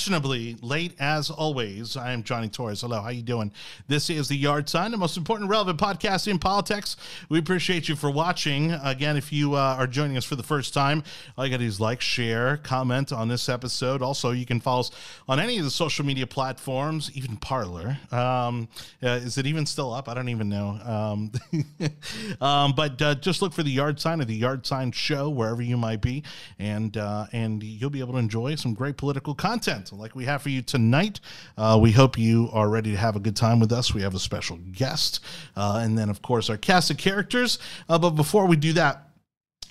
fashionably late as always. I am Jonny Torres. Hello, how you doing? This is the Yard Sign, the most important relevant podcast in politics. We appreciate you for watching. Again, if you uh, are joining us for the first time, all you got to do is like, share, comment on this episode. Also, you can follow us on any of the social media platforms, even Parler. Um, uh, is it even still up? I don't even know. Um, um, but uh, just look for the Yard Sign or the Yard Sign Show wherever you might be, and uh, and you'll be able to enjoy some great political content like we have for you tonight. Uh, we hope you are ready to have a good time with us. We have a special guest, uh, and then, of course, our cast of characters. Uh, but before we do that,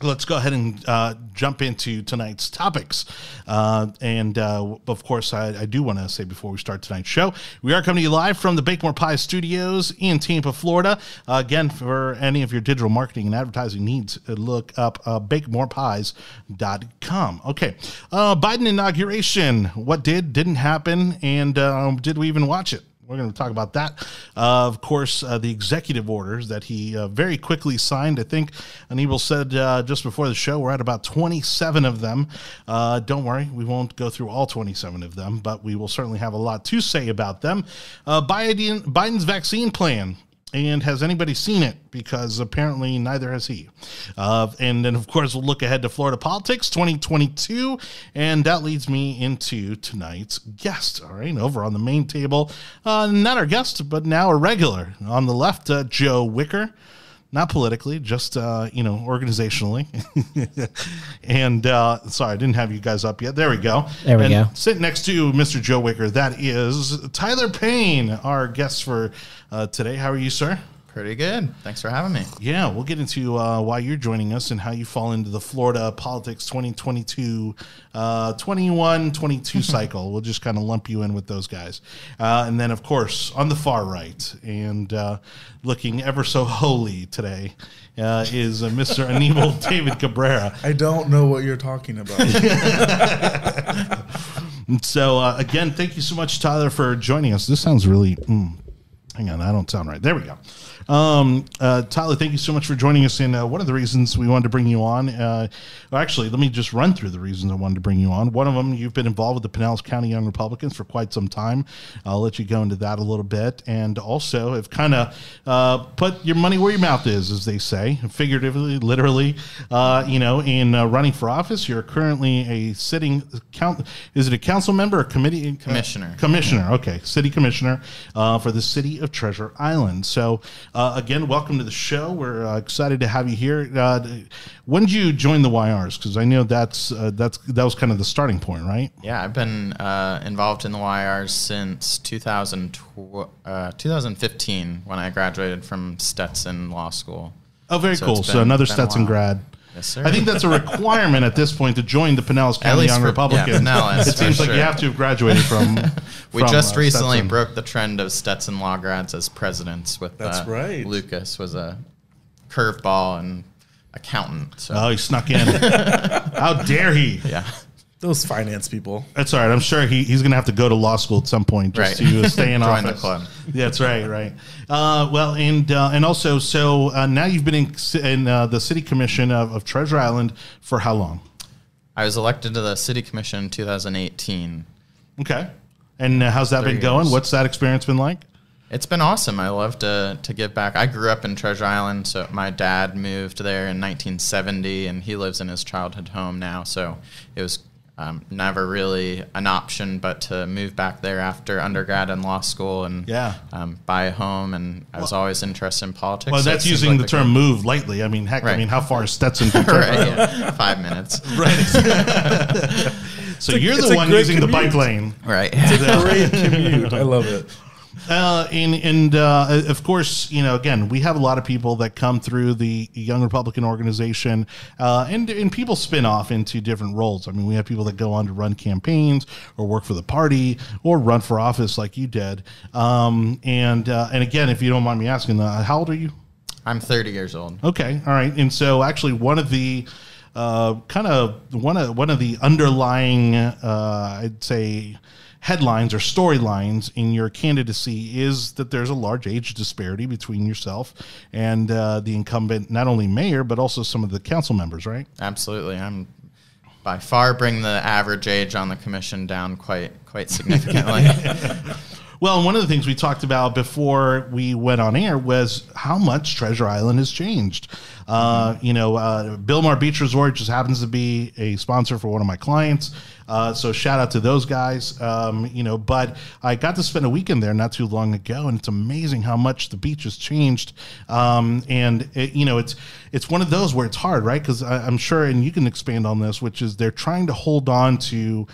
Let's go ahead and uh, jump into tonight's topics. Uh, and uh, of course, I, I do want to say before we start tonight's show, we are coming to you live from the Bake More Pie studios in Tampa, Florida. Uh, again, for any of your digital marketing and advertising needs, uh, look up uh, bakemorepies.com. Okay. Uh, Biden inauguration. What did, didn't happen, and um, did we even watch it? We're going to talk about that. Uh, of course, uh, the executive orders that he uh, very quickly signed. I think Anibal said uh, just before the show, we're at about 27 of them. Uh, don't worry, we won't go through all 27 of them, but we will certainly have a lot to say about them. Uh, Biden, Biden's vaccine plan. And has anybody seen it? Because apparently neither has he. Uh, and then, of course, we'll look ahead to Florida politics 2022. And that leads me into tonight's guest. All right. Over on the main table, uh, not our guest, but now a regular. On the left, uh, Joe Wicker. Not politically, just uh, you know, organizationally. and uh, sorry, I didn't have you guys up yet. There we go. There we And go. Sitting next to Mr. Joe Wicker, that is Tyler Payne, our guest for uh, today. How are you, sir? Pretty good. Thanks for having me. Yeah, we'll get into uh, why you're joining us and how you fall into the Florida politics 2022, uh, 21 22 cycle. We'll just kind of lump you in with those guys. Uh, and then, of course, on the far right and uh, looking ever so holy today uh, is uh, Mr. Anibal David Cabrera. I don't know what you're talking about. So, uh, again, thank you so much, Tyler, for joining us. This sounds really. Mm, hang on, I don't sound right. There we go. Um, uh, Tyler, thank you so much for joining us. And uh, one of the reasons we wanted to bring you on, uh, well, actually, let me just run through the reasons I wanted to bring you on. One of them, you've been involved with the Pinellas County Young Republicans for quite some time. I'll let you go into that a little bit. And also, have kind of uh, put your money where your mouth is, as they say, figuratively, literally. Uh, you know, in uh, running for office, you're currently a sitting count. Is it a council member or committee Commissioner. Commissioner, okay, city commissioner uh, for the city of Treasure Island. So, uh, again, welcome to the show. We're uh, excited to have you here. Uh, when did you join the YRs? Because I know that's uh, that's that was kind of the starting point, right? Yeah, I've been uh, involved in the YRs since 2000, uh, 2015 when I graduated from Stetson Law School. Oh, very So cool. it's So another Stetson grad. Yes, sir. I think that's a requirement at this point to join the Pinellas County Young for- yeah, Republicans. Pinellas, it for seems like sure. you have to have graduated from. we from, just uh, recently Stetson. broke the trend of Stetson Law grads as presidents with That's uh, right. Lucas was a curveball and accountant. So Oh, he snuck in. How dare he? yeah, Those finance people. That's all right. I'm sure he, he's going to have to go to law school at some point just Right. to stay in Join the office. club. That's right, right. Uh, well, and uh, and also, so uh, now you've been in, in uh, the city commission of, of Treasure Island for how long? I was elected to the city commission in 2018. Okay. And uh, how's that Three been going? years. What's that experience been like? It's been awesome. I love to to give back. I grew up in Treasure Island, so my dad moved there in 1970, and he lives in his childhood home now. So it was um, never really an option, but to move back there after undergrad and law school and Yeah. um, buy a home. And I was always interested in politics. Well, so that's seemed using like the a term "move" lightly. I mean, heck, I mean, how far is Stetson from good- right, Island? yeah, five minutes. Right. so a- you're it's the one great using the bike lane. Right. Great commute. I love it. Uh, and and uh, of course, you know, again, we have a lot of people that come through the Young Republican organization, uh, and and people spin off into different roles. I mean, we have people that go on to run campaigns or work for the party or run for office, like you did. Um, and uh, and again, if you don't mind me asking, uh, how old are you? I'm 30 years old. Okay, all right. And so, actually, one of the uh, kind of one of one of the underlying, uh, I'd say, headlines or storylines in your candidacy is that there's a large age disparity between yourself and uh, the incumbent, not only mayor but also some of the council members, right? Absolutely. I'm by far bring the average age on the commission down quite quite significantly. Well, one of the things we talked about before we went on air was how much Treasure Island has changed. Uh, you know, uh, Bilmar Beach Resort just happens to be a sponsor for one of my clients. Uh, so shout out to those guys. Um, you know, but I got to spend a weekend there not too long ago, and it's amazing how much the beach has changed. Um, and it, you know, it's it's one of those where it's hard, right? Because I'm sure, and you can expand on this, which is they're trying to hold on to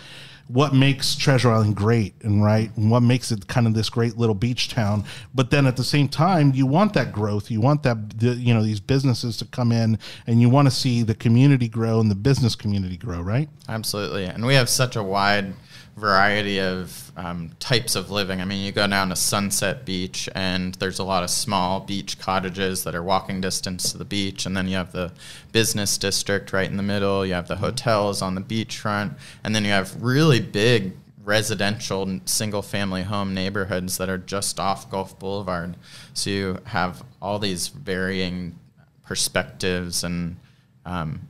what makes Treasure Island great and right and what makes it kind of this great little beach town. But then at the same time, you want that growth. You want that the, you know these businesses to come in and you want to see the community grow and the business community grow, right? Absolutely, and we have such a wide variety of um, types of living. I mean, you go down to Sunset Beach, and there's a lot of small beach cottages that are walking distance to the beach, and then you have the business district right in the middle. You have the hotels on the beachfront, and then you have really big residential single family home neighborhoods that are just off Gulf Boulevard. So you have all these varying perspectives and um,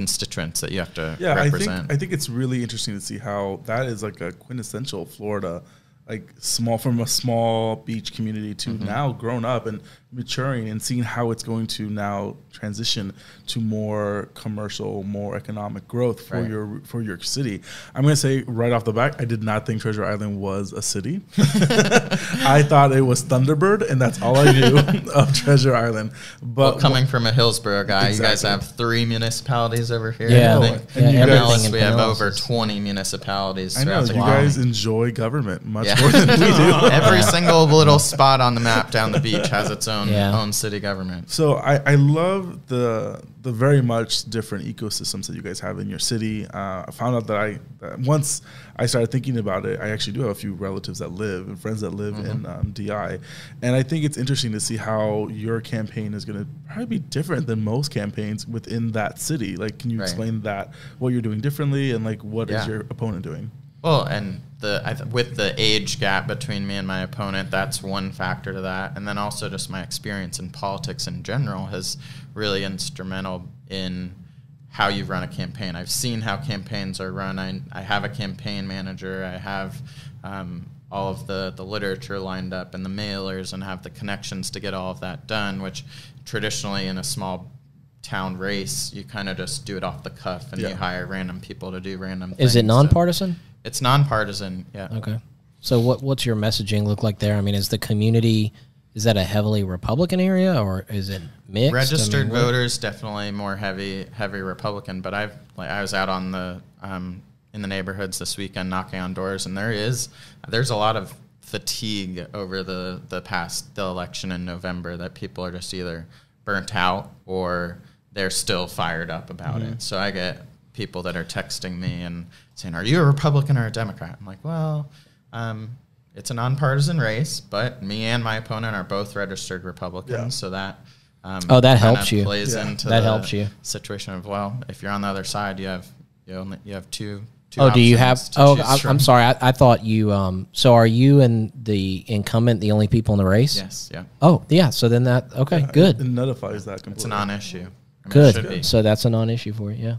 constituents that you have to Yeah, I represent. think I think it's really interesting to see how that is like a quintessential Florida, like small from a small beach community to Mm-hmm. now grown up and maturing and seeing how it's going to now transition to more commercial, more economic growth for Right. your for your city. I'm gonna say right off the bat, I did not think Treasure Island was a city. I thought it was Thunderbird, and that's all I knew of Treasure Island. But Well, coming from a Hillsborough guy, you guys have three municipalities over here. Yeah, I know, think. and you guys- in we have over 20 municipalities. I know you county. guys enjoy government much Yeah. more than we do. Every single little spot on the map down the beach has its own Yeah. own city government. So I, I love the the very much different ecosystems that you guys have in your city. Uh, I found out that I that once I started thinking about it, I actually do have a few relatives that live and friends that live in um, TI, and I think it's interesting to see how your campaign is going to probably be different than most campaigns within that city. Like, can you Right. explain that what you're doing differently and like what is Yeah. your opponent doing? Well, and the I th- with the age gap between me and my opponent, that's one factor to that, and then also just my experience in politics in general has really instrumental in how you run a campaign. I've seen how campaigns are run. I, I have a campaign manager. I have um, all of the, the literature lined up and the mailers and have the connections to get all of that done, which traditionally in a small town race, you kind of just do it off the cuff and Yeah. you hire random people to do random things. Is it So- nonpartisan? It's nonpartisan. Yeah. Okay. So what what's your messaging look like there? I mean, is the community is that a heavily Republican area or is it mixed? I Registered mean, voters definitely more heavy heavy Republican, but I've like I was out on the um, in the neighborhoods this weekend knocking on doors, and there is there's a lot of fatigue over the the past the election in November that people are just either burnt out or they're still fired up about Mm-hmm. it. So I get people that are texting me and saying, "Are you a Republican or a Democrat?" I'm like, "Well." Um, it's a nonpartisan race, but me and my opponent are both registered Republicans, Yeah. so that um, Oh, that helps you. Plays Yeah. into That the helps you. Situation of well, if you're on the other side, you have you only you have two. two Oh, do you have? options to Oh, choose I, I'm sorry. I, I thought you. Um. So are you and the incumbent the only people in the race? Yes, yeah, Oh, yeah. So then that okay, It, good, it nullifies that completely. it's a non-issue. I mean, it should be. good. So that's a non-issue for you. Yeah.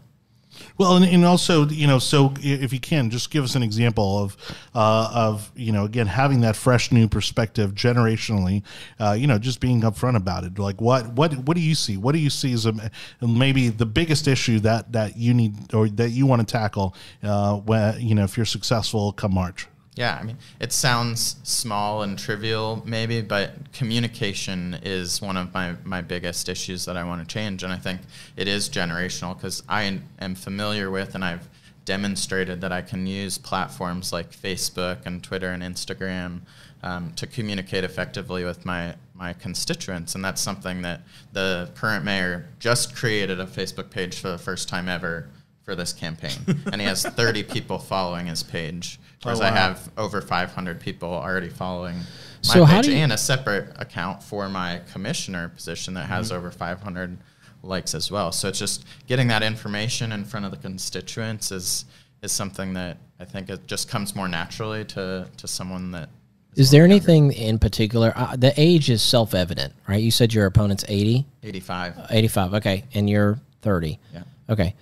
Well, and, and also, you know, so if you can, just give us an example of, uh, of you know, again, having that fresh new perspective generationally, uh, you know, just being upfront about it. Like, what, what, what do you see? What do you see as a, maybe the biggest issue that that you need or that you want to tackle, uh, when you know, if you're successful come March? Yeah, I mean, it sounds small and trivial, maybe, but communication is one of my, my biggest issues that I want to change. And I think it is generational because I am familiar with and I've demonstrated that I can use platforms like Facebook and Twitter and Instagram um, to communicate effectively with my, my constituents. And that's something that the current mayor just created a Facebook page for the first time ever for this campaign. and he has 30 people following his page, whereas I wow. have over 500 people already following my So how page do you- and a separate account for my commissioner position that has over 500 likes as well. So it's just getting that information in front of the constituents is is something that I think it just comes more naturally to to someone that Is there anything in particular? Uh, the age is self-evident, right? You said your opponent's 80, 85. 85. Okay, and you're 30. Yeah. Okay.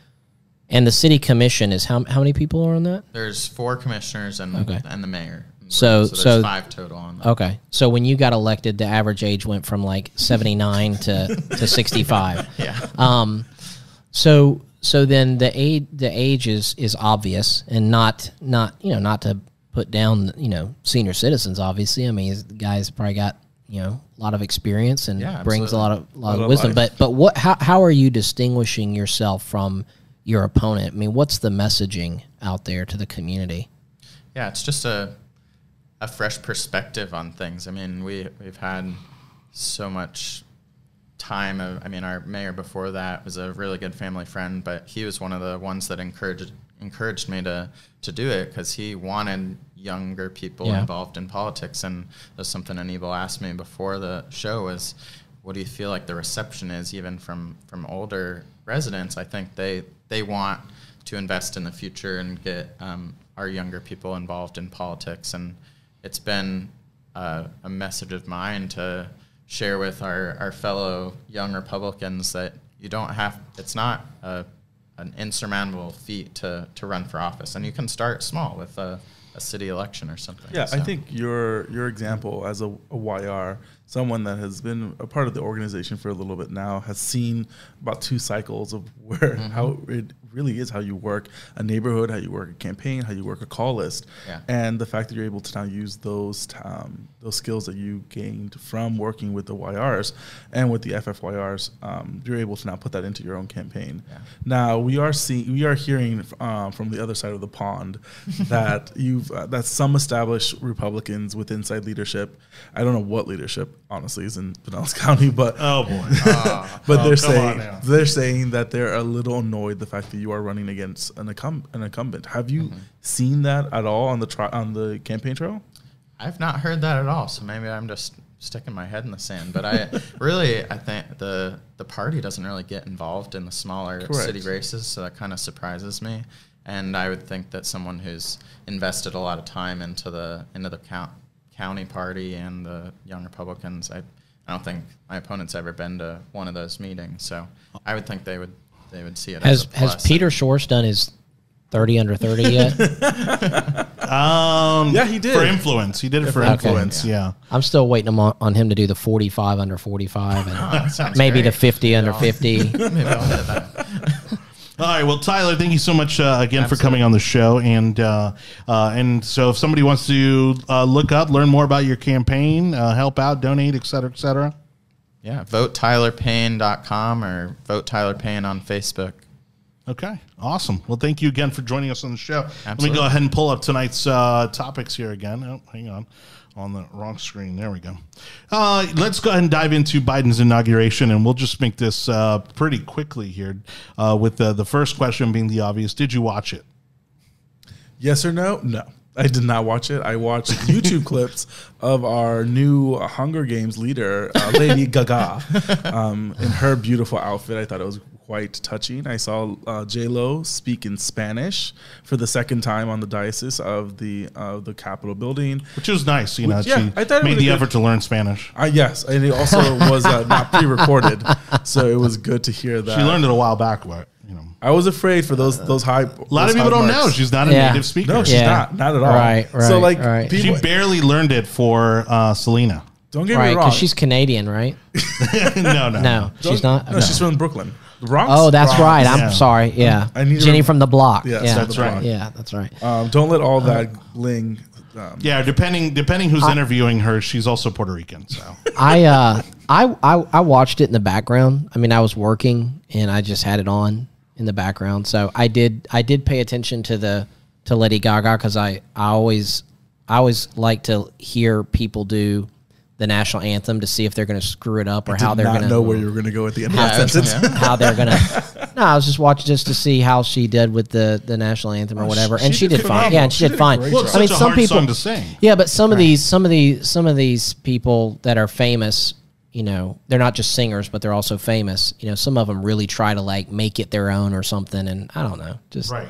And the city commission is how how many people are on that? There's four commissioners and Okay. and the mayor. So- there's so- five total on that. Okay, so when you got elected, the average age went from like seventy nine to to sixty five. Yeah. Um, so so then the age the age is is obvious and not not you know not to put down you know senior citizens. Obviously, I mean the guy's probably got you know a lot of experience and Yeah, brings a lot of lot, Lot of of wisdom. life. But but what how how are you distinguishing yourself from your opponent? I mean, what's the messaging out there to the community? Yeah, it's just a a fresh perspective on things. I mean, we we've had so much time. Of, I mean, our mayor before that was a really good family friend, but he was one of the ones that encouraged encouraged me to to do it because he wanted younger people Yeah. involved in politics. And that's something Anibal asked me before the show was, what do you feel like the reception is, even from from older residents? I think they they want to invest in the future and get um, our younger people involved in politics. And it's been uh, a message of mine to share with our, our fellow young Republicans that you don't have, it's not a, an insurmountable feat to, to run for office. And you can start small with a, a city election or something. Yeah, I think your your example as a, a YR, someone that has been a part of the organization for a little bit now, has seen about two cycles of where Mm-hmm. how it really is how you work a neighborhood, how you work a campaign, how you work a call list, Yeah. and the fact that you're able to now use those um, those skills that you gained from working with the YRs and with the FFYRs, um, you're able to now put that into your own campaign. Yeah. Now we are seeing, we are hearing um, from the other side of the pond that you've uh, that some established Republicans with inside leadership. I don't know what leadership honestly is in Pinellas County, but Oh boy. but Oh, they're saying they're saying that they're a little annoyed the fact that you are running against an, an incumbent. Have you Mm-hmm. seen that at all on the tri- on the campaign trail? I've not heard that at all, so maybe I'm just sticking my head in the sand. But I really, I think the the party doesn't really get involved in the smaller Correct. city races, so that kind of surprises me. And I would think that someone who's invested a lot of time into the into the count, county party and the Young Republicans, I I don't think my opponent's ever been to one of those meetings, so I would think they would they would see it Has as a has. Peter Schwartz done his thirty under thirty yet? Um, Yeah, he did. for influence. He did it for for influence. influence, Yeah. I'm still waiting on, on him to do the forty five under forty five and sounds maybe the great. fifty under fifty. Maybe I'll hit that. All right. Well, Tyler, thank you so much uh, again for coming on the show. And uh, uh, and so, if somebody wants to uh, look up, learn more about your campaign, uh, help out, donate, et cetera, et cetera. Yeah, votetylerpayne.com or vote Tyler Payne on Facebook. Okay, awesome. Well, thank you again for joining us on the show. Let me go ahead and pull up tonight's uh, topics here again. Oh, hang on. On the wrong screen. There we go. Uh, let's go ahead and dive into Biden's inauguration, and we'll just make this uh, pretty quickly here. Uh, with the, the first question being the obvious: Did you watch it? Yes or no? No. I did not watch it. I watched YouTube clips of our new Hunger Games leader, uh, Lady Gaga, um, in her beautiful outfit. I thought it was quite touching. I saw uh, J Lo speak in Spanish for the second time on the diocese of the uh, the Capitol building. Which was nice. You know, yeah, she I thought made the good- effort to learn Spanish. Uh, yes, and it also was uh, not pre-recorded, so it was good to hear that. She learned it a while back, but I was afraid for those those high. a lot of people don't know she's not a Yeah. native speaker. no, she's Yeah. not, not at all. Right, Right. So like, right. she barely learned it for uh, Selena. don't get Right, me wrong. because she's Canadian, right? no, no, No, she's not. No, she's from Brooklyn. The Bronx. Oh, that's Bronx. right. I'm Yeah. sorry. Yeah, I need to Jenny rem- from the block. Yes, yeah, that's right. Yeah, that's right. Um, don't let all that bling. Um, Yeah, depending depending who's interviewing her, she's also Puerto Rican. So I uh I, I I watched it in the background. I mean, I was working and I just had it on in the background. So I did I did pay attention to the to Lady Gaga because I I always I always like to hear people do the national anthem to see if they're going to screw it up or did how they're going to know where you were going to go at the end of Yeah, that sentence. yeah. how they're gonna. No, I was just watching just to see how she did with the the national anthem or whatever, and she she did did fine. Yeah, and she, She did did fine. well, it's I mean, a some hard people. song to sing. Yeah, but some of these some of these some of these people that are famous, you know, they're not just singers, but they're also famous. You know, some of them really try to like make it their own or something, and I don't know, just right.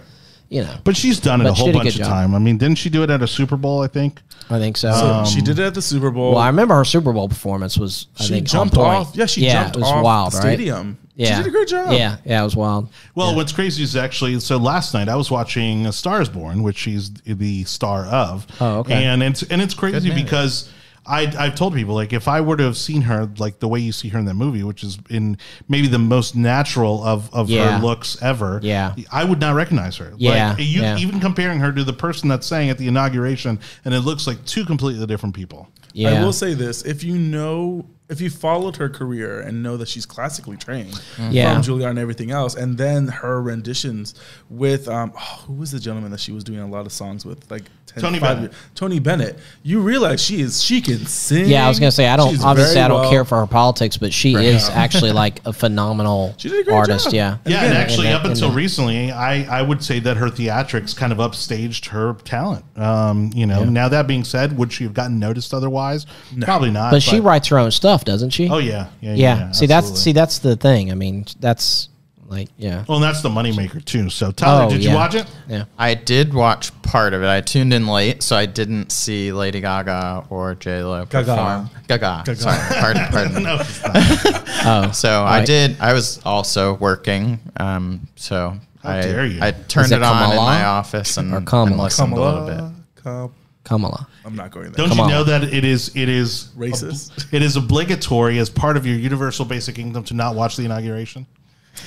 you know, But she's done it But a whole did a bunch of job. time. I mean, didn't she do it at a Super Bowl? I think. I think so. Um, so she did it at the Super Bowl. well, I remember her Super Bowl performance was I she think jumped on point. off. Yeah, she yeah, jumped it was off wild, the right? stadium Yeah, did a great job. Yeah, yeah, it was wild. Well, what's crazy is actually so last night I was watching A Star Is Born, which she's the star of. Oh, okay. And it's and it's crazy movie. because I I've told people like if I were to have seen her like the way you see her in that movie, which is in maybe the most natural of of Yeah. her looks ever. Yeah. I would not recognize her. Yeah, Like, you, yeah. even comparing her to the person that's saying at the inauguration, and it looks like two completely different people. Yeah, I will say this: if you know, if you followed her career and know that she's classically trained Yeah. from Juilliard and everything else, and then her renditions with um, oh, who was the gentleman that she was doing a lot of songs with, like 10, Tony five Bennett. years- Tony Bennett. You realize she is she can sing. yeah. I was gonna say I don't She's obviously I don't well- care for her politics, but she is actually like a phenomenal She did a great artist. job. Yeah, Yeah, and Again, actually, and up until that- recently, I, I would say that her theatrics kind of upstaged her talent. Um, you know, now that being said, would she have gotten noticed otherwise? Probably not. but she writes her own stuff, doesn't she? Oh yeah, yeah, yeah. yeah. see, that's absolutely. see, that's the thing. I mean, that's like, yeah, Well, and that's the moneymaker too. So, Tyler, Oh, did yeah. you watch it? yeah. I did watch part of it. I tuned in late, so I didn't see Lady Gaga or J Lo Gaga. perform. Gaga. Gaga. Sorry, pardon, pardon. No, it's not. Oh, So I Right. did. I was also working. Um, so How I, dare you. I turned Is it it, on in Kamala my office and, or and Kamala? listened a little bit. Kamala, Kam- Kamala. I'm not going there. Don't Come you on. know that it is it is Racist. It is obligatory as part of your universal basic income to not watch the inauguration.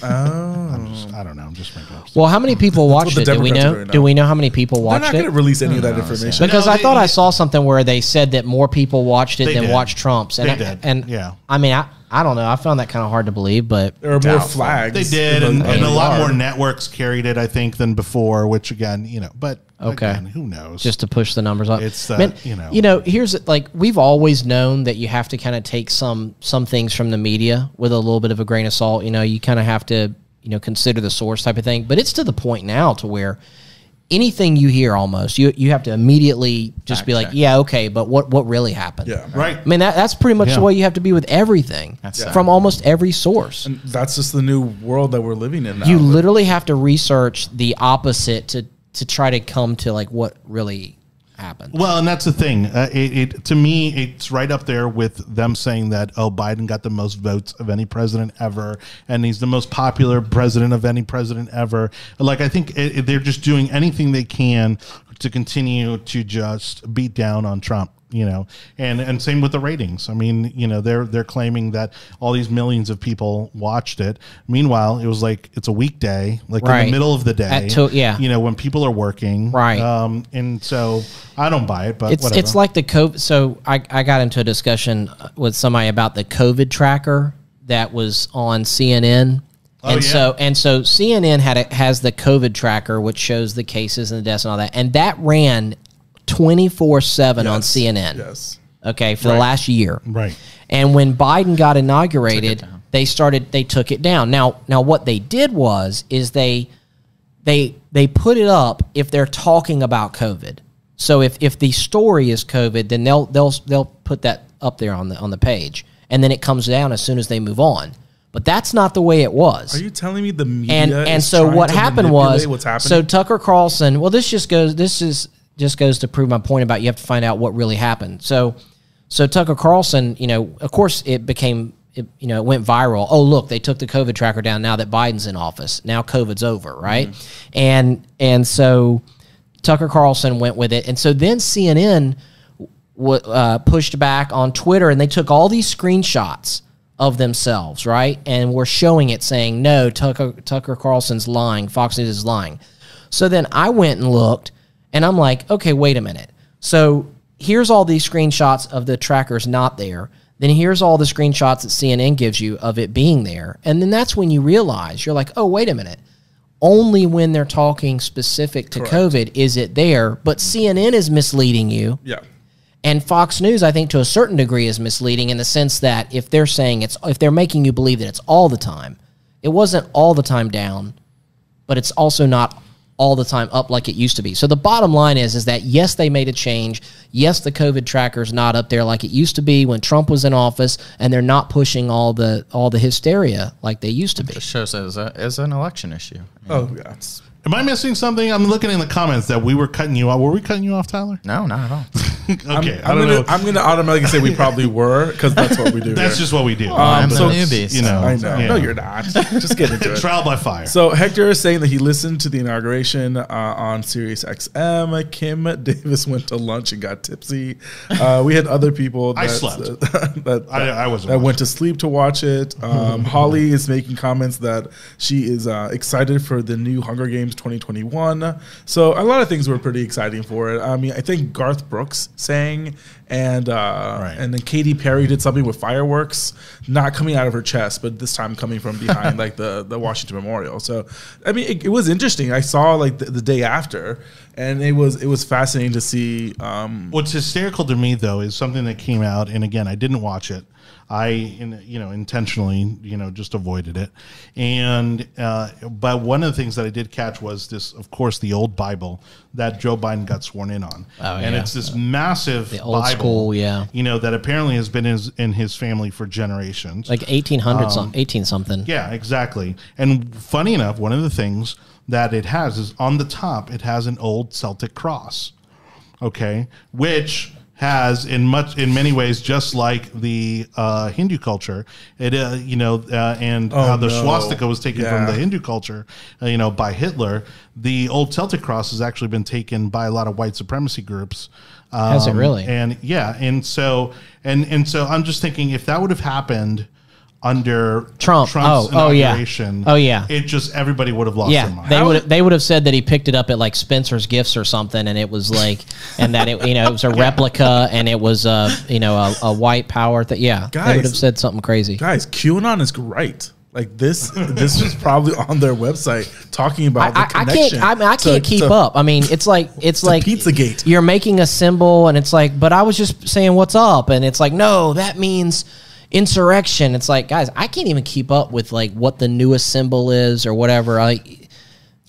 Oh. I'm just, I don't know. I'm just making up. Well, how many people watched the it? Do we Democrats are know? doing now. Do we know how many people They're watched not going to it? release any of that information. Because No, I they- thought I saw something where they said that more people watched it They than did. watched Trump's. And They I, did. And Yeah. I mean, I, I don't know. I found that kind of hard to believe, but There are more Doubtful. flags. They did, and, and a lot more networks carried it, I think, than before. Which again, you know, but Okay. again, who knows? just to push the numbers up. It's, uh, Man, you know. you know, here's it like we've always known that you have to kind of take some some things from the media with a little bit of a grain of salt. You know, you kind of have to you know consider the source type of thing. But it's to the point now to where anything you hear almost you you have to immediately just Fact be like, check. yeah, okay, but what what really happened? Yeah. right. I mean that that's pretty much Yeah. the way you have to be with everything That's sad. from almost every source. And that's just the new world that we're living in now. you literally have to research the opposite to to try to come to like what really Well, and that's the thing. Uh, it, it to me, it's right up there with them saying that oh, Biden got the most votes of any president ever, and he's the most popular president of any president ever. Like I think it- they're just doing anything they can to continue to just beat down on Trump. You know, and and same with the ratings. I mean, you know, they're they're claiming that all these millions of people watched it. Meanwhile, it was like it's a weekday, like in the middle of the day. Two- yeah. you know, when people are working, Right. Um, and so I don't buy it, but it's whatever. it's like the COVID. So I, I got into a discussion with somebody about the COVID tracker that was on CNN. Oh, and yeah. so and so CNN had a, has the COVID tracker which shows the cases and the deaths and all that, and that ran twenty four seven on CNN. Yes. Okay, for the last year. right. And when Biden got inaugurated, they started they took it down. Now now what they did was is they they they put it up if they're talking about COVID. So if if the story is COVID, then they'll they'll they'll put that up there on the on the page, and then it comes down as soon as they move on. But that's not the way it was. Are you telling me the media and and is so trying what to happened manipulate was what's happening? so Tucker Carlson. Well, this just goes. This is just goes to prove my point about you have to find out what really happened. So so Tucker Carlson, you know, of course it became. It, you know, it went viral. Oh, look, they took the COVID tracker down now that Biden's in office. Now COVID's over, right? And and so Tucker Carlson went with it, and so then CNN w- uh, pushed back on Twitter, and they took all these screenshots of themselves, right, and were showing it, saying, "No, Tucker Tucker Carlson's lying. Fox News is lying." So then I went and looked, and I'm like, "Okay, wait a minute." So here's all these screenshots of the trackers not there. Then here's all the screenshots that CNN gives you of it being there, and then that's when you realize you're like, "Oh, wait a minute." only when they're talking specific to COVID is it there, but CNN is misleading you. yeah. And Fox News, I think, to a certain degree, is misleading in the sense that if they're saying it's, if they're making you believe that it's all the time, it wasn't all the time down, but it's also not all the time up like it used to be. So the bottom line is, is that yes, they made a change. Yes, the COVID tracker's not up there like it used to be when Trump was in office, and they're not pushing all the all the hysteria like they used to be. It shows as, a, as an election issue. Oh yeah. Am I missing something? I'm looking in the comments that we were cutting you off. Were we cutting you off, Tyler? No, not at all. okay, I I'm don't gonna know. I'm gonna automatically say we probably were because that's what we do. That's here. just what we do. I'm so- a newbie. you know, I know. yeah. No, you're not. Just get into it. trial by fire. So Hector is saying that he listened to the inauguration uh, on Sirius XM. Kim Davis went to lunch and got tipsy. Uh, we had other people that I slept. that, I- I wasn't that went to sleep to watch it. Um, Holly is making comments that she is uh, excited for the new Hunger Games 2021. So a lot of things were pretty exciting for it. I mean, I think Garth Brooks sang and uh, Right. and then Katy Perry did something with fireworks, not coming out of her chest, but this time coming from behind like the the Washington Memorial. So I mean, it, it was interesting. I saw like the, the day after, and it was it was fascinating to see. Um, What's hysterical to me though is something that came out, and again, I didn't watch it. I, you know, intentionally, you know, just avoided it. And uh, but one of the things that I did catch was this, of course, the old Bible that Joe Biden got sworn in on, Oh, and yeah. it's this massive The old Bible, school, yeah. you know, that apparently has been his, in his family for generations. like 1800 some, 18 something. Yeah, exactly. And funny enough, one of the things that it has is on the top, it has an old Celtic cross. Okay, which has in much in many ways just like the uh, Hindu culture, it uh, you know, uh, and how the no. swastika was taken from the Hindu culture, uh, you know, by Hitler. The old Celtic cross has actually been taken by a lot of white supremacy groups. Um, Has it really? And yeah, and so and and so I'm just thinking if that would have happened under Trump. Trump's Oh, oh, yeah. inauguration, Oh, yeah. it just everybody would have lost their Yeah, mind. they would they would have said that he picked it up at like Spencer's Gifts or something, and it was like, and that it you know it was a replica, and it was a you know a, a white power thing. Yeah, they Guys. would have said something crazy. guys, QAnon is great. Like this, this was probably on their website talking I, about the I, I can't. I, mean, I to- can't keep to- up. I mean, it's like it's like Pizzagate. You're making a symbol, and it's like, but I was just saying what's up, and it's like, no, that means insurrection. It's like, guys, I can't even keep up with like what the newest symbol is or whatever. I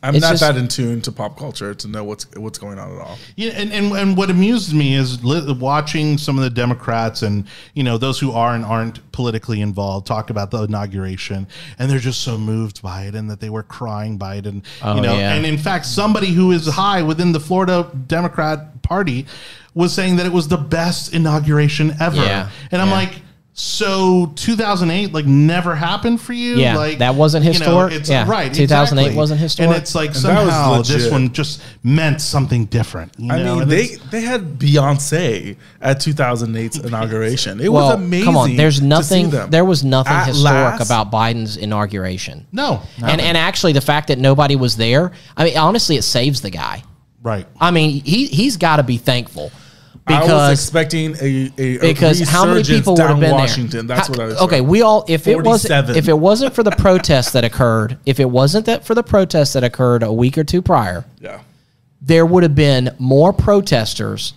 I'm not just- that in tune to pop culture to know what's what's going on at all. Yeah, and, and, and what amuses me is li- watching some of the Democrats and you know those who are and aren't politically involved talk about the inauguration, and they're just so moved by it, and that they were crying by it, and Oh, you know, yeah. and in fact, somebody who is high within the Florida Democrat Party was saying that it was the best inauguration ever, Yeah, and I'm yeah. like. So 2008 like never happened for you. Yeah, like that wasn't you know, it's Yeah, right. 2008 exactly. wasn't historic? and it's like And somehow this one just meant something different. you I know? mean, and they they had Beyonce at 2008's inauguration. It well, was amazing. come on. There's nothing. There was nothing At historic last- about Biden's inauguration. no, And and actually, the fact that nobody was there. I mean, honestly, it saves the guy. right. I mean, he he's got to be thankful I was because expecting a, a, a because how many people would have been Washington. there? That's How- what I was. Okay, we all if it wasn't if it wasn't for the protests that occurred, if it wasn't that for the protests that occurred a week or two prior, yeah. there would have been more protesters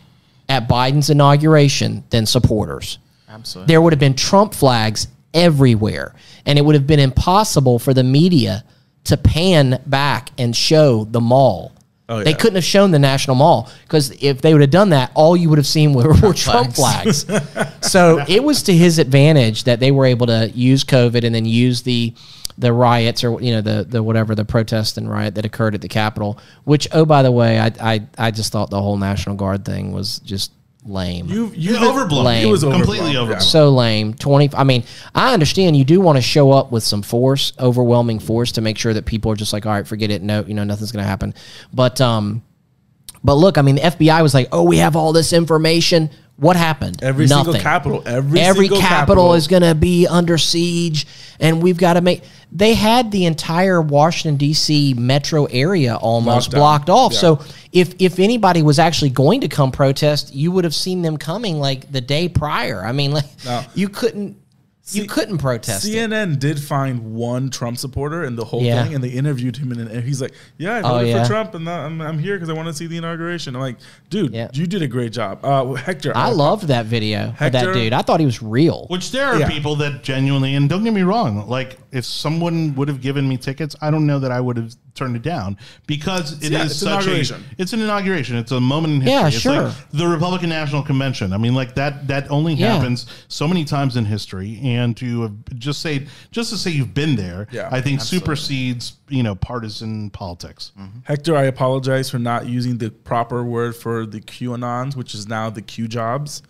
at Biden's inauguration than supporters. Absolutely. There would have been Trump flags everywhere, and it would have been impossible for the media to pan back and show the mall. Oh, They couldn't have shown the National Mall because if they would have done that, all you would have seen were, were Trump flags. so it was to his advantage that they were able to use COVID and then use the the riots or you know the the whatever the protest and riot that occurred at the Capitol. Which oh by the way, I I, I just thought the whole National Guard thing was just lame You you You're overblown. Lame. It was completely overblown, yeah. overblown. so lame 20 i mean i understand you do want to show up with some force overwhelming force to make sure that people are just like all right forget it no you know nothing's gonna happen but um but look i mean the fbi was like oh we have all this information what happened Every single capital, every every single capital, capital. is going to be under siege and we've got to make they had the entire washington d.c metro area almost Locked down. blocked off Yeah. so if if anybody was actually going to come protest you would have seen them coming like the day prior i mean like No. you couldn't you couldn't protest it. CNN did find one Trump supporter in the whole Yeah. thing, and they interviewed him, and, and he's like, "Yeah, I Oh, voted yeah. for Trump, and I'm, I'm here because I want to see the inauguration." I'm like, "Dude, Yeah. you did a great job, uh, Hector." I loved that video of that dude. I thought he was real. Which there are Yeah. people that genuinely, and don't get me wrong, like if someone would have given me tickets, I don't know that I would have turned it down because it is Yeah, it's such inauguration. a it's an inauguration. It's a moment in history. Yeah, it's sure. like the Republican National Convention. I mean, like that that only Yeah. happens so many times in history, and to have just say just to say you've been there, Yeah, I think supersedes you know partisan politics. Mm-hmm. Hector, I apologize for not using the proper word for the QAnons, which is now the Q jobs.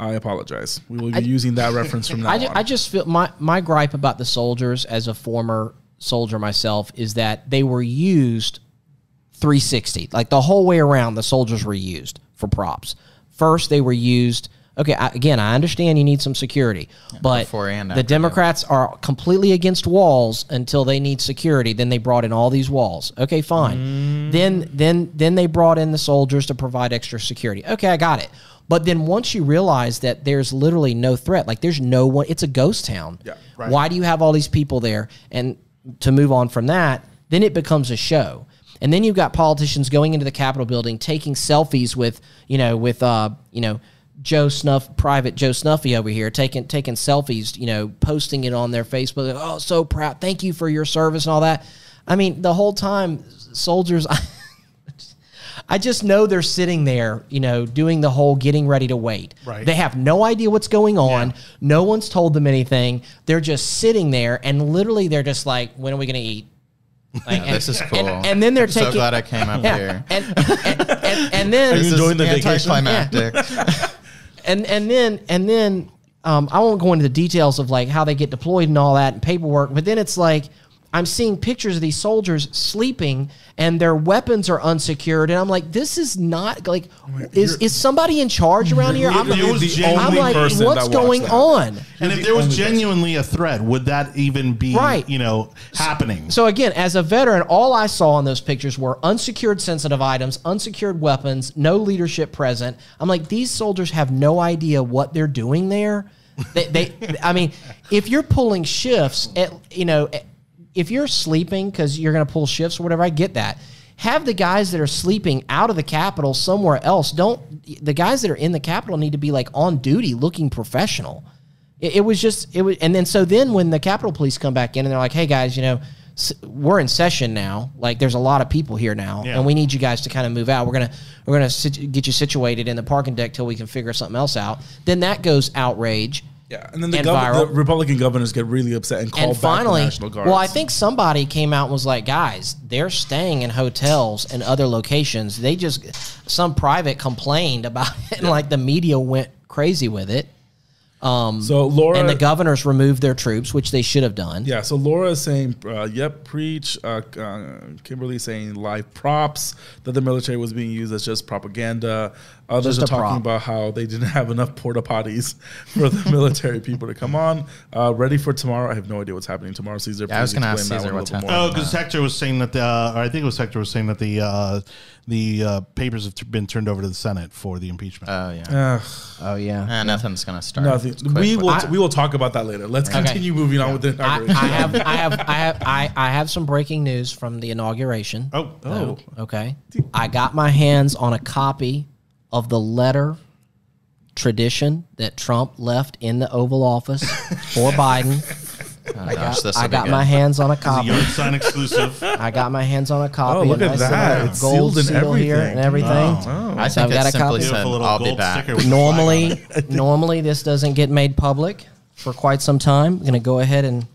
I apologize. We will be using that reference from now I, ju- on. I just feel my my gripe about the soldiers as a former soldier myself is that they were used 360 like the whole way around the soldiers were used for props. First they were used okay I, again i understand you need some security but and the after, yeah. democrats are completely against walls until they need security. Then they brought in all these walls. Okay fine. Mm. Then then then they brought in the soldiers to provide extra security. Okay i got it but then once you realize that there's literally no threat like there's no one it's a ghost town. Yeah, right. why do you have all these people there? And to move on from that then it becomes a show. And then you've got politicians going into the capitol building taking selfies with you know with uh you know joe snuff private joe snuffy over here taking taking selfies you know posting it on their facebook oh so proud. Thank you for your service and all that. I mean the whole time soldiers I just know they're sitting there, you know, doing the whole getting ready to wait. Right. They have no idea what's going on. Yeah. No one's told them anything. They're just sitting there, and literally, they're just like, "When are we going to eat?" Like, and- this is cool. And, and then they're I'm so glad I came up yeah, here. and, and, and, and then Are you enjoying the vacation? anticlimactic. and and then and then um, I won't go into the details of like how they get deployed and all that and paperwork, but then it's like I'm seeing pictures of these soldiers sleeping and their weapons are unsecured, and I'm like, this is not like is is somebody in charge around here? I'm, literally I'm the only like, person what's that going that. on? And if there was genuinely a threat, would that even be Right. you know happening? So again, as a veteran, all I saw in those pictures were unsecured sensitive items, unsecured weapons, no leadership present. I'm like, these soldiers have no idea what they're doing there. They, they I mean, if you're pulling shifts, at, you know, if you're sleeping because you're going to pull shifts or whatever, I get that. Have the guys that are sleeping out of the Capitol somewhere else. Don't the guys that are in the Capitol need to be like on duty, looking professional. It, it was just it was, and then so then when the Capitol Police come back in and they're like, "Hey guys, you know, we're in session now. Like, there's a lot of people here now, Yeah. and we need you guys to kind of move out. We're gonna we're gonna sit, get you situated in the parking deck till we can figure something else out." Then that goes outrage. Yeah, and then the, and gov- viral. the Republican governors get really upset and call and back finally, the National Guard. well, I think somebody came out and was like, "Guys, they're staying in hotels and other locations. They just some private complained about it, and like the media went crazy with it." Um, so. Laura and the governors removed their troops, which they should have done. Yeah, so Laura is saying, uh, "Yep, preach." Uh, uh, Kimberly saying live props that the military was being used as just propaganda. Others Just are talking prop. about how they didn't have enough porta potties for the military people to come on. Uh, ready for tomorrow? I have no idea what's happening tomorrow. Caesar, Yeah, I was gonna ask Caesar what's happening. Oh, because Hector was saying that the, uh, or I think it was Hector was saying that the uh, the uh, papers have t- been turned over to the Senate for the impeachment. Oh yeah. Ugh, Oh yeah. Eh, nothing's gonna start. nothing. Quick, we will. I- we will talk about that later. Let's Okay. continue moving on with the I, inauguration. I have, I have, I have, I, I have some breaking news from the inauguration. oh, oh, Okay. I got my hands on a copy of the letter tradition that Trump left in the Oval Office for Biden. Oh, I gosh, got, I got good. my hands on a copy. yard sign exclusive. I got my hands on a copy. Oh, look at nice that. little It's gold sealed and seal here and everything. Oh. I So think I've got a copy. simply said, "I'll be back." sticker with the flag on normally normally this doesn't get made public for quite some time. I'm gonna go ahead and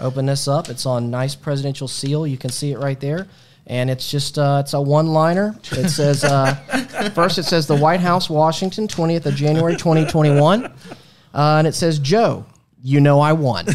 open this up. It's on nice presidential seal. You can see it right there. And it's just uh, it's a one liner. It says uh, first it says the White House, Washington, 20th of January 2021. Uh, and it says Joe, you know I won.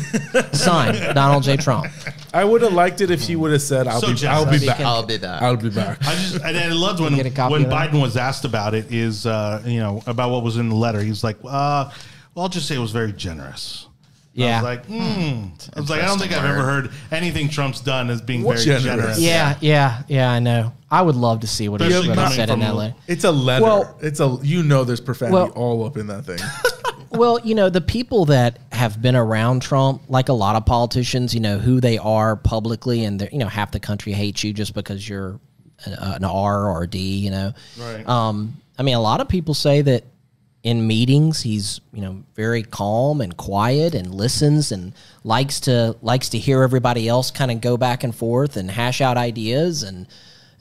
Signed Donald J. Trump. I would have liked it if he would have said, "I'll So be. generous. I'll be So you back. can- I'll be back. I'll be back." I just and I loved when get a copy when of that? Biden was asked about it is uh, you know about what was in the letter. He's like, uh, well, I'll just say it was very generous. I Yeah. was like, hmm. I was like, I don't think I've ever heard anything Trump's done as being What's very generous? generous. Yeah, yeah, yeah. I know. I would love to see what he Especially coming said in from that the- It's a letter. Well- it's a you know there's profanity Well- all up in that thing. Well, you know, the people that have been around Trump, like a lot of politicians, you know, who they are publicly, and they're, you know, half the country hates you just because you're an, an R or a D, you know. Right. Um, I mean, a lot of people say that in meetings he's you know very calm and quiet and listens and likes to likes to hear everybody else kind of go back and forth and hash out ideas and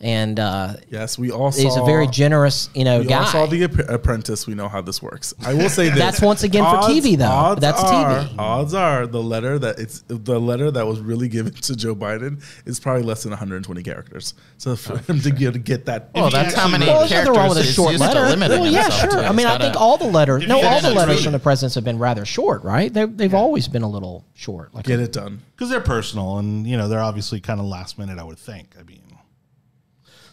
and uh, Yes, we all saw. he's a very generous you know We guy. all saw The App- Apprentice. We know how this works. I will say this. That's once again for TV, though. Odds That's are, TV. Odds are the letter that it's the letter that was really given to Joe Biden is probably less than 120 characters. So for him to get to get that, Well, that's how many wrote- Well, there's nothing wrong with a short letter. Well, yeah, sure. to. I mean, I gotta- think all the letters, no, all the letters from the presidents have been rather short, right? They, they've always been a little short. Like get it done. because they're personal and you know they're obviously kind of last minute. I would think. I mean.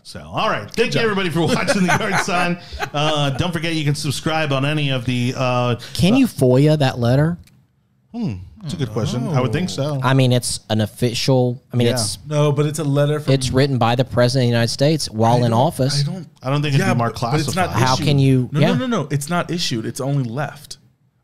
So, all right. Thank you, everybody, for watching the Yard Sign. Uh, don't forget you can subscribe on any of the. Uh, Can you FOIA that letter? it's a good question. I would think so. I mean, it's an official. I mean, Yeah. it's No, but it's a letter from. it's written by the president of the United States while in don't- office. I don't. I don't think it'd be more but- but it's not classified. How issued. can you- No, yeah. no, no, no. It's not issued. It's only left.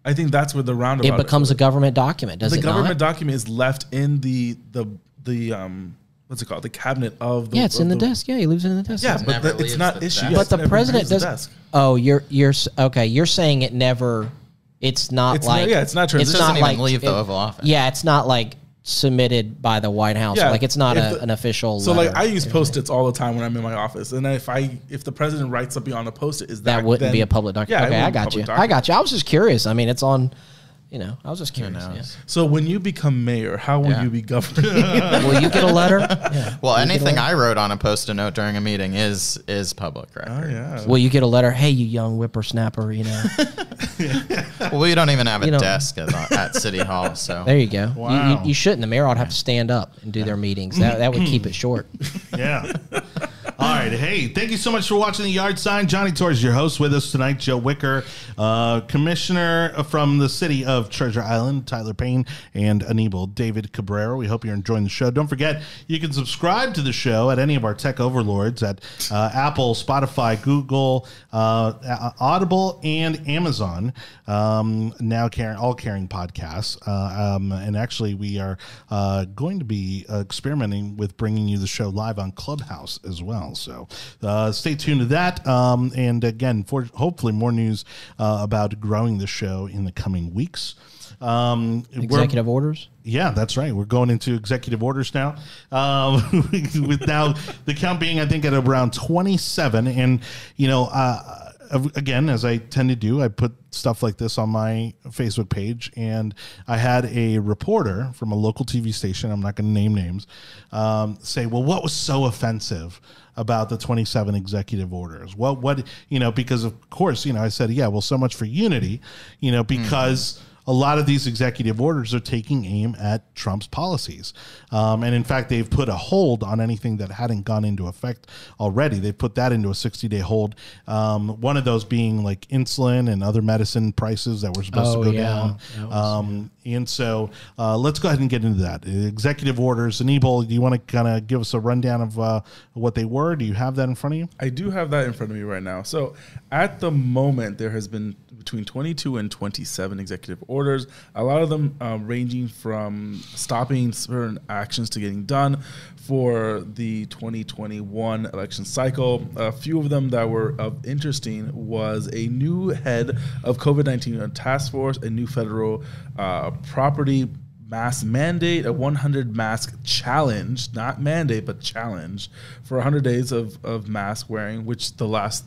I think that's where the roundabout. It becomes a government document, does the it government not? document is left in the the the um what's it called the cabinet of the yeah, it's in the, of desk. Yeah, he lives in the desk. Yeah, but the, it's not the issued. desk. but the president leaves the does. desk. Oh, you're you're okay. You're saying it never. It's not It's not- like yeah, it's not It's transition. not Doesn't even like leave the it- Oval Office. Yeah, it's not like submitted by the White House. Yeah, like it's not a, the- an official. So letter. like I use post-its all the time when I'm in my office, and if I if the president writes something on a post-it, is that that wouldn't then- be a public document. Yeah, okay, I wouldn't be a got you. public I got you. I was just curious. I mean, it's on. You know, I was just curious. knows? yeah. So when you become mayor, how will Yeah. you be governing? Will you get a letter? Yeah. Well, Will you get a anything letter? I wrote on a post-it note during a meeting is is public oh, record. oh yeah. Will you get a letter? Hey, you young whippersnapper. You know. Well, we don't even have a know- desk at, at City Hall, so There you go. You- Wow. You, you shouldn't. The mayor ought to have to stand up and do their meetings. That, that would keep it short. Yeah. All right. Hey, thank you so much for watching the Yard Sign. Jonny Torres, your host, with us tonight. Joe Wicker, uh, commissioner from the city of Treasure Island. Tyler Payne and Anibal David Cabrera. We hope you're enjoying the show. Don't forget, you can subscribe to the show at any of our tech overlords at uh, Apple, Spotify, Google, uh, Audible, and Amazon. Um, now carrying all carrying podcasts. Uh, um, and actually, we are uh, going to be experimenting with bringing you the show live on Clubhouse as well. So uh, stay tuned to that. Um, and again, for hopefully more news uh, about growing the show in the coming weeks. Um, Executive orders. yeah, that's right. We're going into executive orders now. Um, with now the count being, I think, at around 27. And, you know, uh, again, as I tend to do, I put stuff like this on my Facebook page. And I had a reporter from a local TV station, I'm not going to name names, um, say, well, what was so offensive? about the 27 executive orders. What what you know because of course, you know, I said, yeah, well so much for unity, you know, because a lot of these executive orders are taking aim at Trump's policies. Um, and in fact, they've put a hold on anything that hadn't gone into effect already. They've put that into a 60 day hold. Um, one of those being like insulin and other medicine prices that were supposed Oh, to go yeah. down. Was- Um, and so uh, let's go ahead and get into that. Executive orders. Anibal, do you want to kind of give us a rundown of uh, what they were? Do you have that in front of you? I do have that in front of me right now. So at the moment, there has been between 22 and 27 executive orders, a lot of them uh, ranging from stopping certain actions to getting done for the 2021 election cycle. A few of them that were of interesting was a new head of COVID-19 task force, a new federal uh, property mask mandate, a 100 mask challenge, not mandate, but challenge for 100 days of, of mask wearing, which the last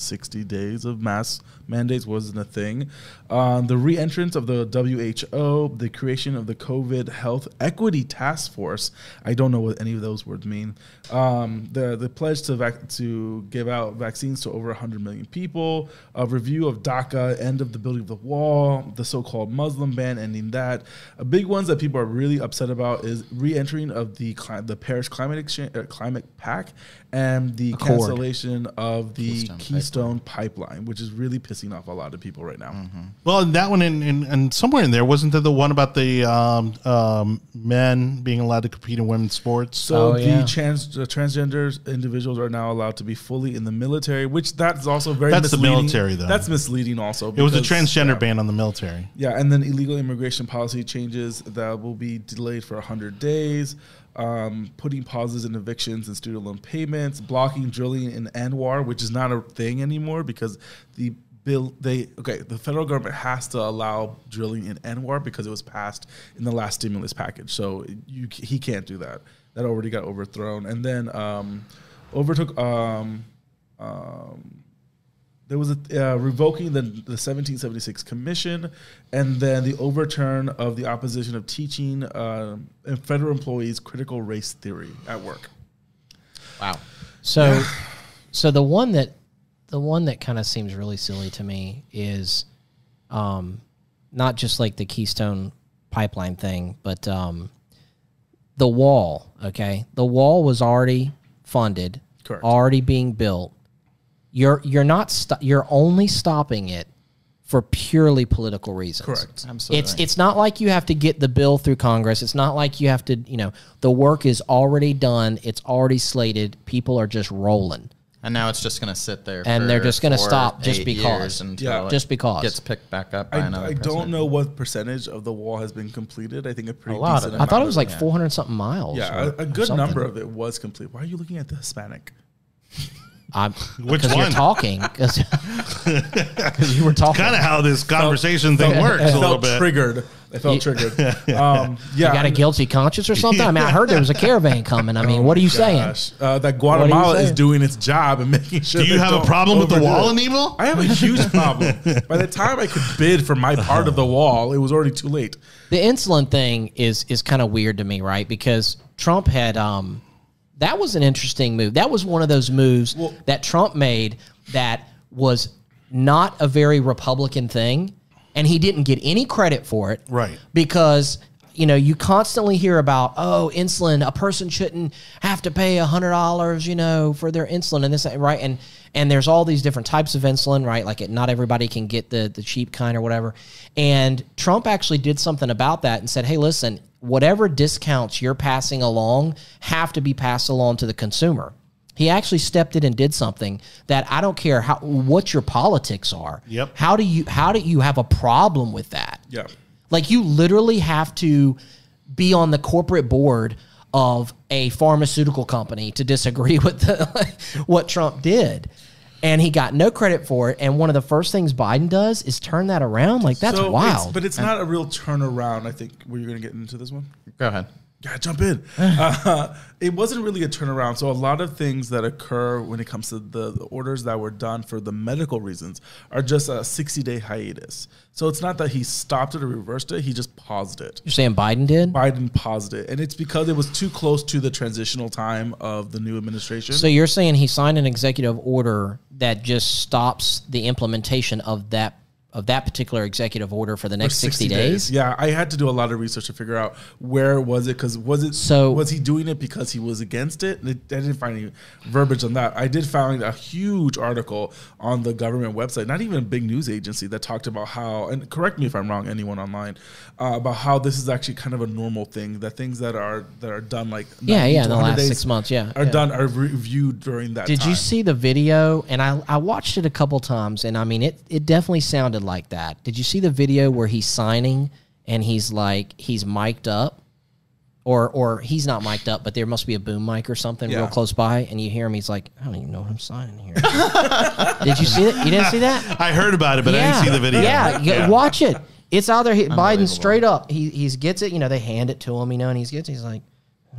360 days of mask mandates wasn't a thing. Um, the re entrance of the WHO, the creation of the COVID Health Equity Task Force. I don't know what any of those words mean. Um, the, the pledge to, vac- to give out vaccines to over 100 million people, a review of DACA, end of the building of the wall, the so called Muslim ban, ending that. A big ones that people are really upset about is re-entering of the cli- the Paris Climate Exchange, uh, Climate Pact and the Accord. cancellation of the Keystone Keystone, Pipeline. which is really pissing off a lot of people right now. Well, and that one, in, in, and somewhere in there, wasn't there the one about the um, um, men being allowed to compete in women's sports? So Oh, yeah. the trans uh, transgender individuals are now allowed to be fully in the military, which that's also very That's the military, though. That's misleading also. it was a transgender yeah. ban on the military. Yeah, and then illegal immigration policy changes that will be delayed for 100 days, um, putting pauses in evictions and student loan payments, blocking drilling in ANWR, which is not a thing anymore because the bill they okay the federal government has to allow drilling in ANWR because it was passed in the last stimulus package. So you he can't do that. That already got overthrown. And then um, overtook um, um, there was a uh, revoking the, the 1776 commission and then the overturn of the opposition of teaching uh, federal employees critical race theory at work Wow. So, so the one that the one that kind of seems really silly to me is, um, not just like the Keystone pipeline thing, but um, the wall. Okay, the wall was already funded, Correct. already being built. You're you're not sto- you're only stopping it for purely political reasons. correct Absolutely. It's it's not like you have to get the bill through Congress. It's not like you have to, you know, the work is already done. It's already slated. People are just rolling. and now it's just going to sit there. And they're just gonna stop just because. until Yeah. it Just because. gets picked back up by I, another. I don't know what percentage of the wall has been completed. I think a pretty A lot of decent it. I thought it was of like 400 something miles. Yeah, or- a, a good number of it was complete. Why are you looking at the Hispanic? I'm, Which because you're talking because you were talking. Kind of how this conversation thing Felt- works I a little felt bit. triggered. I felt triggered. Um, yeah, You got a guilty conscience or something? I mean, I heard there was a caravan coming. I mean, what are you saying? Uh, that Guatemala is doing its job and making sure. Do you they have a don't problem with the wall, it. Aníbal? I have a huge problem. By the time I could bid for my part of the wall, it was already too late. the insulin thing is is kind of weird to me, right? Because Trump had um that was an interesting move. That was one of those moves Well- that Trump made that was not a very Republican thing, and he didn't get any credit for it. Right. Because you know, you constantly hear about, oh, insulin, a person shouldn't have to pay a hundred dollars, you know, for their insulin and this, right? And and there's all these different types of insulin, right? Like it, not everybody can get the the cheap kind or whatever. And Trump actually did something about that and said, hey, listen, whatever discounts you're passing along have to be passed along to the consumer. He actually stepped in and did something that I don't care how what your politics are. Yep. How do you how do you have a problem with that? Yeah. Like you literally have to be on the corporate board of a pharmaceutical company to disagree with the, what Trump did. And he got no credit for it. And one of the first things Biden does is turn that around. Like that's So it's- wild. but it's not a real turnaround. I think. Were you going to get into this one? Go ahead. Yeah, jump in. uh, it wasn't really a turnaround. So a lot of things that occur when it comes to the, the orders that were done for the medical reasons are just a 60 day hiatus. So it's not that he stopped it or reversed it. He just paused it. You're saying Biden did? Biden paused it, and it's because it was too close to the transitional time of the new administration. So you're saying he signed an executive order that just stops the implementation of that of that particular executive order for the next 60, days? Yeah, I had to do a lot of research to figure out where was it because was it So- was he doing it because he was against it? I didn't find any verbiage on that. I did find a huge article on the government website, not even a big news agency, that talked about how and correct me if I'm wrong, anyone online, uh, about how this is actually kind of a normal thing. That things that are that are done like Yeah, yeah, in the last six months, yeah, are yeah. done are reviewed during that. Did time. you see the video? And I, I watched it a couple times, and I mean, it, it definitely sounded like that. Did you see the video where he's signing and he's like, he's mic'd up? Or, or he's not mic'd up, but there must be a boom mic or something real close by, and you hear him. He's like, "I don't even know what I'm signing here." Did you see it? You didn't see that? I heard about it, but I didn't see the video. Yeah, yeah. watch it. It's out there. Biden straight up. He he's gets it. You know, they hand it to him. You know, and he's gets. He's like,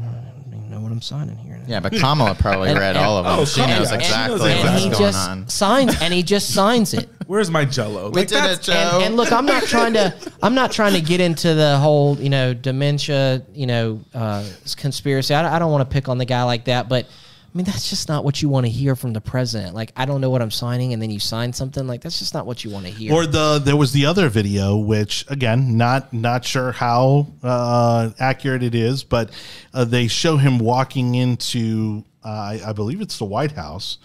I don't even know what I'm signing here. Yeah, but Kamala probably And- read and- all of them. Oh, she Kamala, knows yeah, she exactly knows and what's he going just on. signs and he just signs it. Where's my Jello? We Like, did that's- it, Joe. And, and look, I'm not trying to. I'm not trying to get into the whole, you know, dementia, you know, uh, conspiracy. I, I don't want to pick on the guy like that, but I mean, that's just not what you want to hear from the president. Like, I don't know what I'm signing, and then you sign something. Like, that's just not what you want to hear. Or the there was the other video, which again, not not sure how uh, accurate it is, but uh, they show him walking into, uh, I, I believe it's the White House,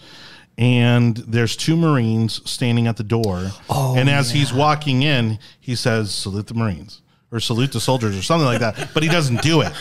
and there's two Marines standing at the door. Oh, and as he's walking in, he says, "Salute the Marines." Or salute the soldiers, or something like that, but he doesn't do it.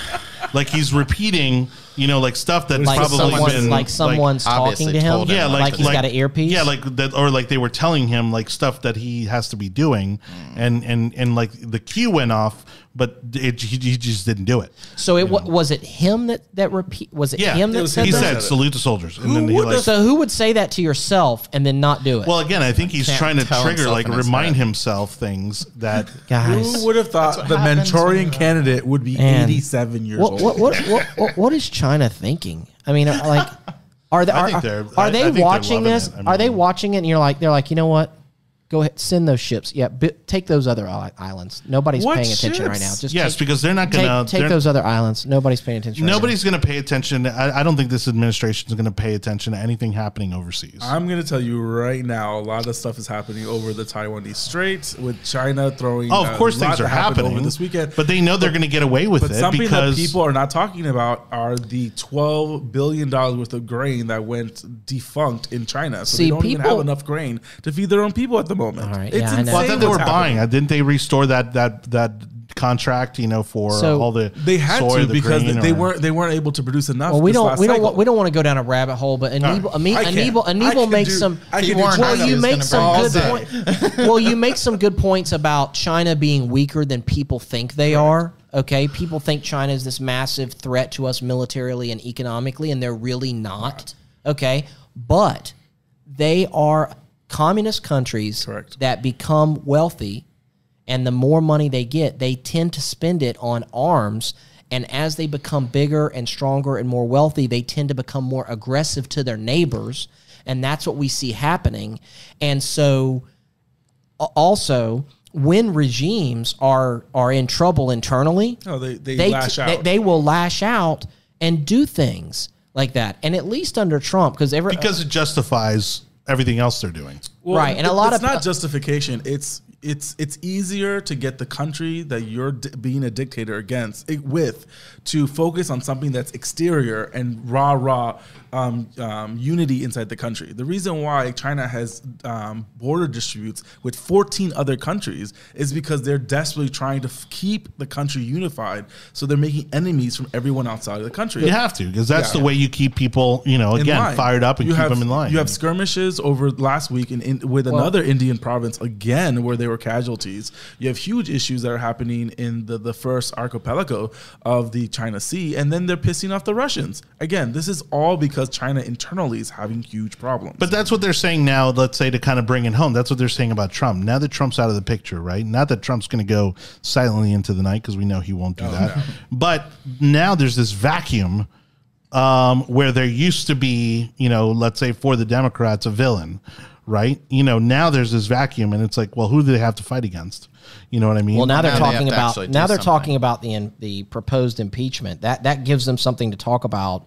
Like he's repeating, you know, like stuff that's like probably someone's, been like someone's talking to him. yeah, what like, to he's like got an earpiece. Yeah, like that, or like they were telling him like stuff that he has to be doing, and and and like the cue went off but it, he, he just didn't do it. So it wa was it him that that repeat was it Yeah, him that was said he that? said salute the soldiers, and then he would like. so who would say that to yourself and then not do it? Well, again, I think he's Can't trying to trigger, like remind head. himself things that. guys, Who would have thought the happens Manchurian when, uh, candidate would be Man. 87 years what, old? what, what, what, what, what is China thinking? I mean, like, are they I are, they're- are I- I they watching this? it. I are they watching it? And you're like, they're like, you know what? Go ahead, send those ships. Yeah, bi- take those other islands. Nobody's What paying attention right now. Just Yes, take, because they're not take, going to. take those other islands. Nobody's paying attention. right now. Nobody's going to pay attention. I, I don't think this administration is going to pay attention to anything happening overseas. I'm going to tell you right now, a lot of stuff is happening over the Taiwanese Strait with China throwing. oh, of a course, lot things are that happened happening over this weekend. but they know they're going to get away with But it something because that people are not talking about are the twelve billion dollars worth of grain that went defunct in China. So See, they don't even have enough grain to feed their own people at the moment. All right, It's yeah, insane Well, I thought they were what's buying. happening. Didn't they restore that that that contract? You know, for So- all the They had soy, to the because grain, they or- weren't they weren't able to produce enough. Well, we don't we don't cycle. we don't want to go down a rabbit hole, but Anibal I Anibal can. Anibal, I Anibal makes do- some. I He can do warned Well, us China. he you make some good this point. well, you make some good points about China being weaker than people think they are. Okay, people think China is this massive threat to us militarily and economically, and they're really not. Okay, but they are communist countries Correct. that become wealthy, and the more money they get, they tend to spend it on arms. And as they become bigger and stronger and more wealthy, they tend to become more aggressive to their neighbors. And that's what we see happening. And so, also, when regimes are are in trouble internally, No, they- they they, lash they out. they will lash out and do things like that. And at least under Trump, because every because uh, it justifies everything else they're doing. Well, Right, and a it- lot it's of- not justification. It's it's it's easier to get the country that you're di- being a dictator against it, with to focus on something that's exterior and rah raw um, um, unity inside the country. The reason why China has um, border disputes with 14 other countries is because they're desperately trying to f- keep the country unified. So they're making enemies from everyone outside of the country. You have to because that's Yeah. the way you keep people, you know, again fired up and you keep have, them in line. You have skirmishes over last week in, in with another Indian province again where there were casualties. You have huge issues that are happening in the, the first archipelago of the China Sea, and then they're pissing off the Russians. Again, this is all because China internally is having huge problems. But that's what they're saying now, let's say to kind of bring it home. That's what they're saying about Trump. Now that Trump's out of the picture, right? Not that Trump's going to go silently into the night because we know he won't do Oh, that. But now there's this vacuum um, where there used to be, you know, let's say for the Democrats, a villain, right? You know, now there's this vacuum and it's like, well, who do they have to fight against? You know what I mean? Well, now they're Now talking to about now they're something. talking about the in, the proposed impeachment. That that gives them something to talk about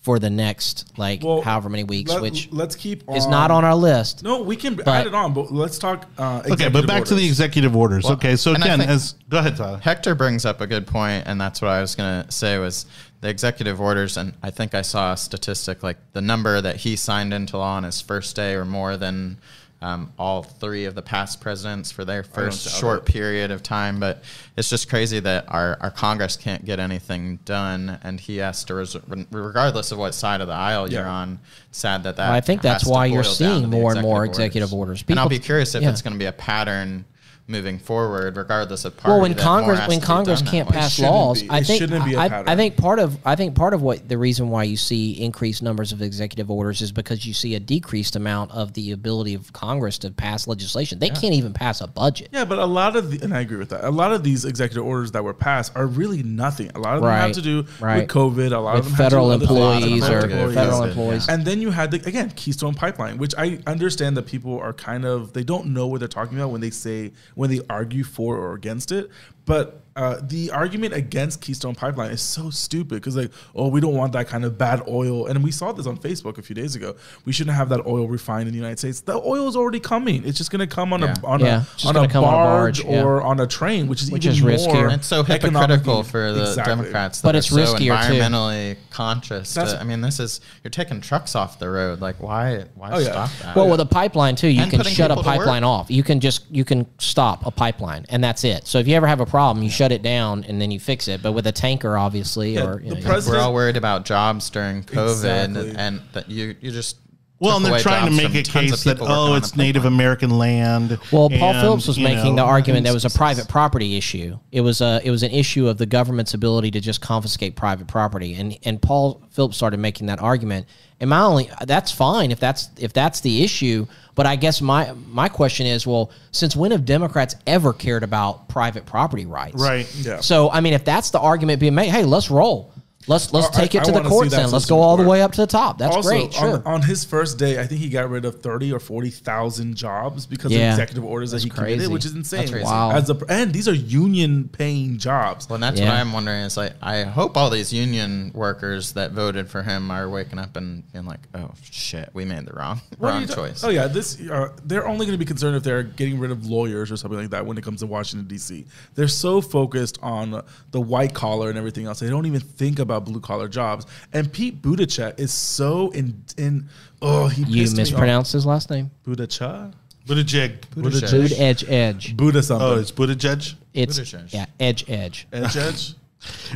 for the next like Well, however many weeks, let, which let's keep is not on our list. No, we can add it on, but let's talk. Uh, okay, but executive back to the executive orders. okay, so and again, as go ahead, Tyler. Hector brings up a good point, and that's what I was going to say was the executive orders. And I think I saw a statistic like the number that he signed into law on his first day, or more than um, all three of the past presidents for their first short it. period of time. But it's just crazy that our, our Congress can't get anything done, and he has to, res- regardless of what side of the aisle you're on. Sad that that. Well, I think that's why you're seeing more and more executive executive orders. and I'll be curious if yeah. it's going to be a pattern moving forward, regardless of party. Well, when Congress when Congress can't pass laws, be. I think shouldn't be a I, I think part of I think part of what the reason why you see increased numbers of executive orders is because you see a decreased amount of the ability of Congress to pass legislation. They can't even pass a budget. Yeah, but a lot of the, and I agree with that. A lot of these executive orders that were passed are really nothing. A lot of them have to do right. with COVID. A lot With of them federal have to do employees things. or Federal federal employees. employees. And then you had the again Keystone Pipeline, which I understand that people are kind of they don't know what they're talking about when they say when they argue for or against it. But uh, the argument against Keystone Pipeline is so stupid because like oh we don't want that kind of bad oil, and we saw this on Facebook a few days ago. We shouldn't have that oil refined in the United States. The oil is already coming. It's just going to come on Yeah. a on Yeah, a on a come on a barge, barge, yeah. or on a train, which is Which even is more riskier. It's so economically- hypocritical for the Exactly. Democrats, that But are it's so riskier, too. environmentally conscious. To- I mean, this is you're taking trucks off the road. Like, why? Why Oh, yeah. stop that? Well, with a pipeline too, you And can shut a people to work. pipeline off. You can just you can stop a pipeline, and that's it. So if you ever have a problem, you shut it down and then you fix it. But with a tanker, obviously, Yeah, or you know, president- We're all worried about jobs during COVID, Exactly. and that you you just Well, and they're trying to make a case that oh, it's Native pipeline. American land. Well, Paul and, Phillips was making know, the argument that it was a private property issue. It was a it was an issue of the government's ability to just confiscate private property, and and Paul Phillips started making that argument. And my only that's fine if that's if that's the issue. But I guess my my question is, well, since when have Democrats ever cared about private property rights? Right. Yeah. So I mean, if that's the argument being made, hey, let's roll. Let's let's Well, I- take it I to the courts that then. Let's go all the way up to the top. That's also, great. Sure. on, on his first day, I think he got rid of thirty or forty thousand jobs because Yeah. of executive orders that he crazy. committed, which is insane. That's crazy. Wow. As a, and these are union paying jobs. Well, and that's Yeah. what I'm wondering. Is like, I hope all these union workers that voted for him are waking up and being like, "Oh shit, we made the wrong What wrong you ta- choice." Oh yeah, this uh, they're only going to be concerned if they're getting rid of lawyers or something like that when it comes to Washington D.C. They're so focused on the white collar and everything else, they don't even think about blue collar jobs. And Pete Buttigieg is so in in oh he you pissed me off. mispronounced his last name. Buttigieg, Buttigieg. Buttigieg. Boot edge edge. Buddha something. Oh, it's Buttigieg. It's Buttigieg. yeah, edge edge. and Judge.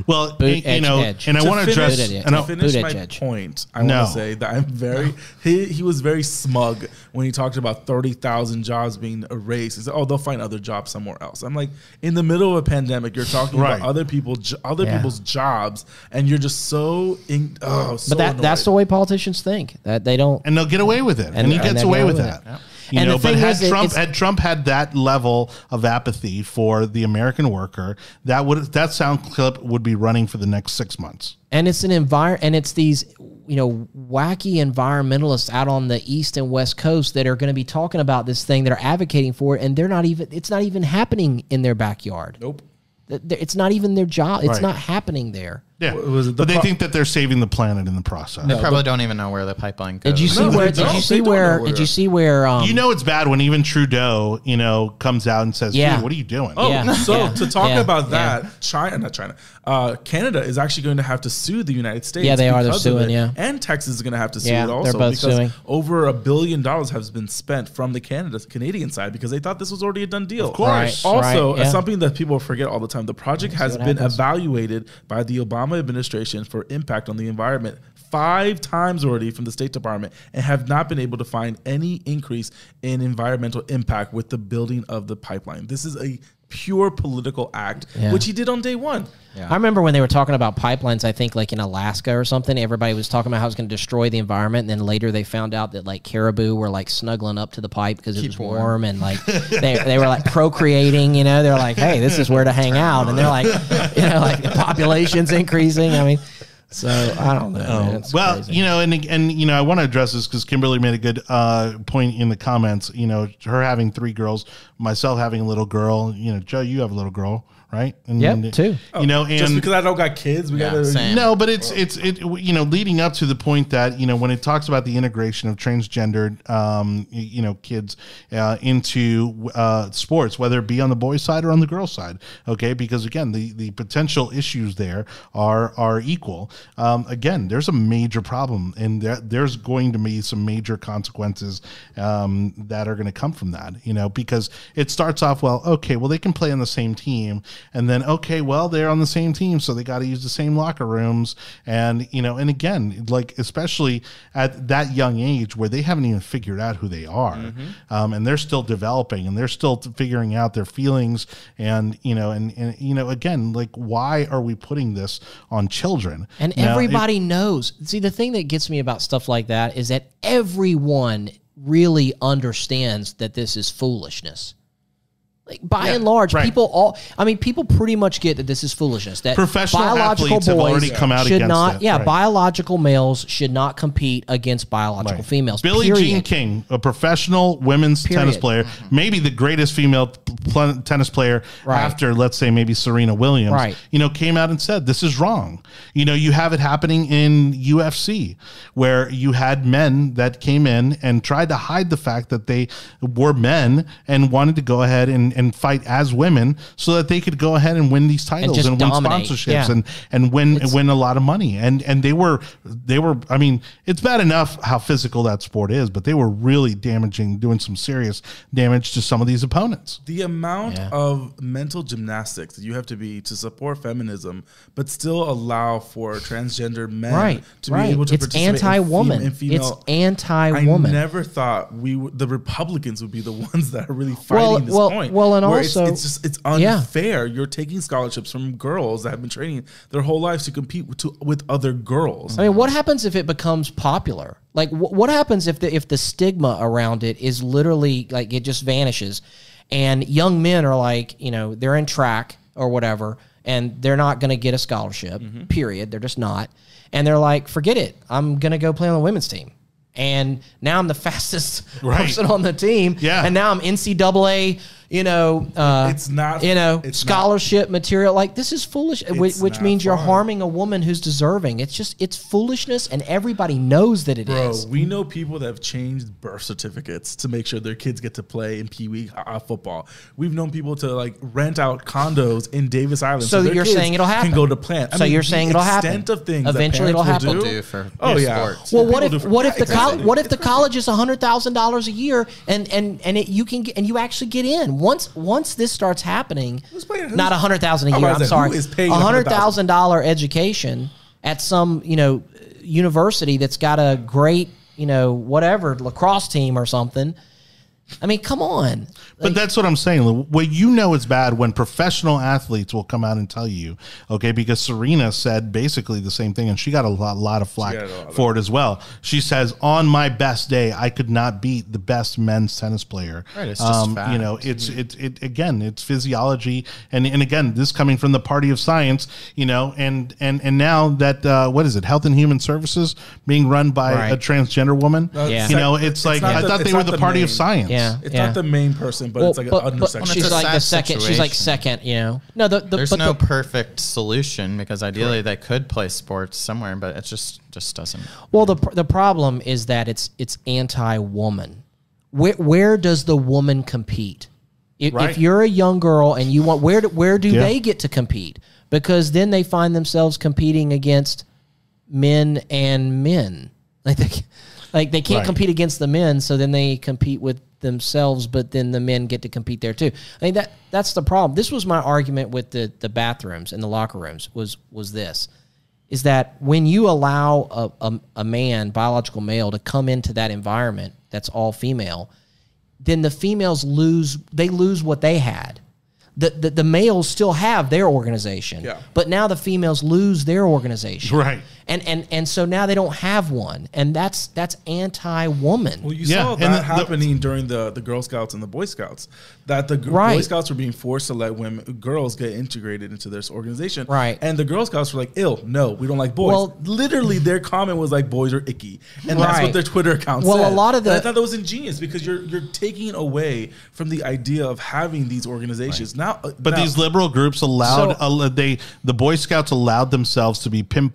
Well, Boot you edge, know, edge. and I want to address. finish- And to I, finish Buttigieg. my point, I No. want to say that I'm very he he was very smug when he talked about thirty thousand jobs being erased. He said, "Oh, they'll find other jobs somewhere else." I'm like, in the middle of a pandemic, you're talking Right. about other people, other Yeah. people's jobs, and you're just so in, oh, so But that that's the way politicians think. That they don't. and they'll get away with it, and, And- he and gets they'll away get with that. with it. You And know, but had is, Trump had Trump had that level of apathy for the American worker, that would that sound clip would be running for the next six months. and it's an envir and it's these you know wacky environmentalists out on the east and west coast that are going to be talking about this thing that are advocating for it and they're not even it's not even happening in their backyard Nope. Th- th- it's not even their job it's Right. not happening there Yeah, Was it the but they pro- think that they're saving the planet in the process. They probably don't even know where the pipeline goes. did you see No, where they did don't. you They see don't know where where- did you see where um You know it's bad when even Trudeau, you know, comes out and says, Yeah. "Dude, what are you doing?" Oh, Yeah, so yeah, to talk yeah, about yeah. that, China, not China, uh, Canada is actually going to have to sue the United States. Yeah, they are. They're because of suing, it. yeah. and Texas is going to have to sue Yeah, it they're also both because suing. over a billion dollars has been spent from the Canada Canadian side because they thought this was already a done deal. Of course. Right. Also, yeah. something that people forget all the time: the project has what been happens. evaluated by the Obama administration for impact on the environment five times already from the State Department and have not been able to find any increase in environmental impact with the building of the pipeline. This is a pure political act, Yeah. which he did on day one. I remember when they were talking about pipelines, I think like in Alaska or something, everybody was talking about how it's going to destroy the environment. And then later they found out that like caribou were like snuggling up to the pipe because it was warm. warm, and like they, they were like procreating, you know, they're like, hey, this is where to hang out. And they're like, you know, like the population's increasing. I mean, so I don't know. It's well, crazy. you know, and and you know, I want to address this because Kimberly made a good uh, point in the comments. You know, her having three girls, myself having a little girl. You know, Joe, you have a little girl, right? And, Yep, two. You know, and Just because I don't got kids, we Yeah, gotta. same. no, but it's it's it you know leading up to the point that you know when it talks about the integration of transgendered um you know kids uh, into uh, sports, whether it be on the boys' side or on the girls' side, okay? Because again, the the potential issues there are are equal. Um, again, there's a major problem, and there, there's going to be some major consequences um, that are going to come from that. You know, because it starts off well, okay, well they can play on the same team, and then okay, well they're on the same team, so they got to use the same locker rooms, and you know, and again, like especially at that young age where they haven't even figured out who they are, um, and they're still developing, and they're still figuring out their feelings, and you know, and and you know, again, like why are we putting this on children? And Now, it- everybody knows. See, the thing that gets me about stuff like that is that everyone really understands that this is foolishness. Like by and large, right. people all I mean, people pretty much get that this is foolishness. That Professional biological athletes have boys already come out should against not it, yeah, right. biological males should not compete against biological Right. females. Billie period. Jean King, a professional women's tennis player, mm-hmm. maybe the greatest female pl- tennis player after, let's say, maybe Serena Williams, Right. you know, came out and said, this is wrong. You know, you have it happening in UFC where you had men that came in and tried to hide the fact that they were men and wanted to go ahead and, and fight as women so that they could go ahead and win these titles just and, win sponsorships Yeah. and and win win a lot of money. And and they were they were I mean, it's bad enough how physical that sport is, but they were really damaging, doing some serious damage to some of these opponents. The amount Yeah. of mental gymnastics that you have to be to support feminism, but still allow for transgender men Right, to right. be able to It's participate in anti-woman. fem- in female. It's anti-woman. I never thought we would, the Republicans would be the ones that are really fighting Well, this well, point. well, and where also- it's, it's just it's Yeah. unfair. You're taking scholarships from girls that have been training their whole lives to compete with, to, with other girls. I mean, what happens if it becomes popular? Like, wh- what happens if the if the stigma around it is literally like it just vanishes, and young men are like, you know, they're in track or whatever, and they're not going to get a scholarship. Mm-hmm. Period. They're just not, and they're like, forget it. I'm going to go play on the women's team. And now I'm the fastest Right. person on the team. Yeah. And now I'm NCAA, you know, uh, It's not- you know, it's scholarship material. Like this is foolish, which, which not means you're fun. harming a woman who's deserving. It's just it's foolishness, and everybody knows that it is. Bro, we know people that have changed birth certificates to make sure their kids get to play in Pee Wee uh, football. We've known people to like rent out condos in Davis Island. So their you're kids saying it'll happen? Can go to plant. So you're saying it'll happen? extent Of things that Eventually it'll parents will happen. People do for Oh yeah. sports. Well, what if for- what if yeah, the col- what if the college is hundred thousand dollars a year and and and it, you can get and you actually get in once once this starts happening? Paying- not a hundred thousand a year. I'm sorry, a 100,000? thousand dollar education at some you know university that's got a great you know whatever lacrosse team or something. I mean, come on. But that's what I'm saying. What you know is bad when professional athletes will come out and tell you, okay, because Serena said basically the same thing, and she got a lot, lot of flack got a lot of- for it as well. She says, "On my best day, I could not beat the best men's tennis player." Right, it's just you know, it's it, it again, it's physiology, and and again, this coming from the party of science, you know, and and and now that uh, what is it, Health and Human Services being run by a transgender woman, Yeah. you know, it's, It's like I the- thought they were the, the party of science. Yeah. It's not the main person, but it's like but, an but undersection. she's It's a like the sad second. She's like second. You know, no, the, the There's no the, perfect solution because ideally they could play sports somewhere, but it just just doesn't. Well, the the problem is that it's it's anti-woman. Where where does the woman compete? If, Right. if you're a young girl and you want where do, where do Yeah. they get to compete? Because then they find themselves competing against men and men. Like they, like they can't Right. compete against the men, so then they compete with themselves, but then the men get to compete there too. I mean that that's the problem. This was my argument with the the bathrooms and the locker rooms was was this is that when you allow a, a, a man, biological male, to come into that environment that's all female, then the females lose they lose what they had. The, the, the males still have their organization, Yeah. but now the females lose their organization, Right. And and and so now they don't have one, and that's that's anti-woman. Well, you Yeah, saw that the- the- happening during the, the Girl Scouts and the Boy Scouts. That the G- Boy Scouts were being forced to let women, girls get integrated into this organization. Right. And the Girl Scouts were like, "Ill, no, we don't like boys." Well- literally, their comment was like, "Boys are icky," and that's what their Twitter account said. Well, a lot of And I thought that was ingenious because you're you're taking away from the idea of having these organizations now. uh, But now- these liberal groups allowed So- uh, they the Boy Scouts allowed themselves to be pin,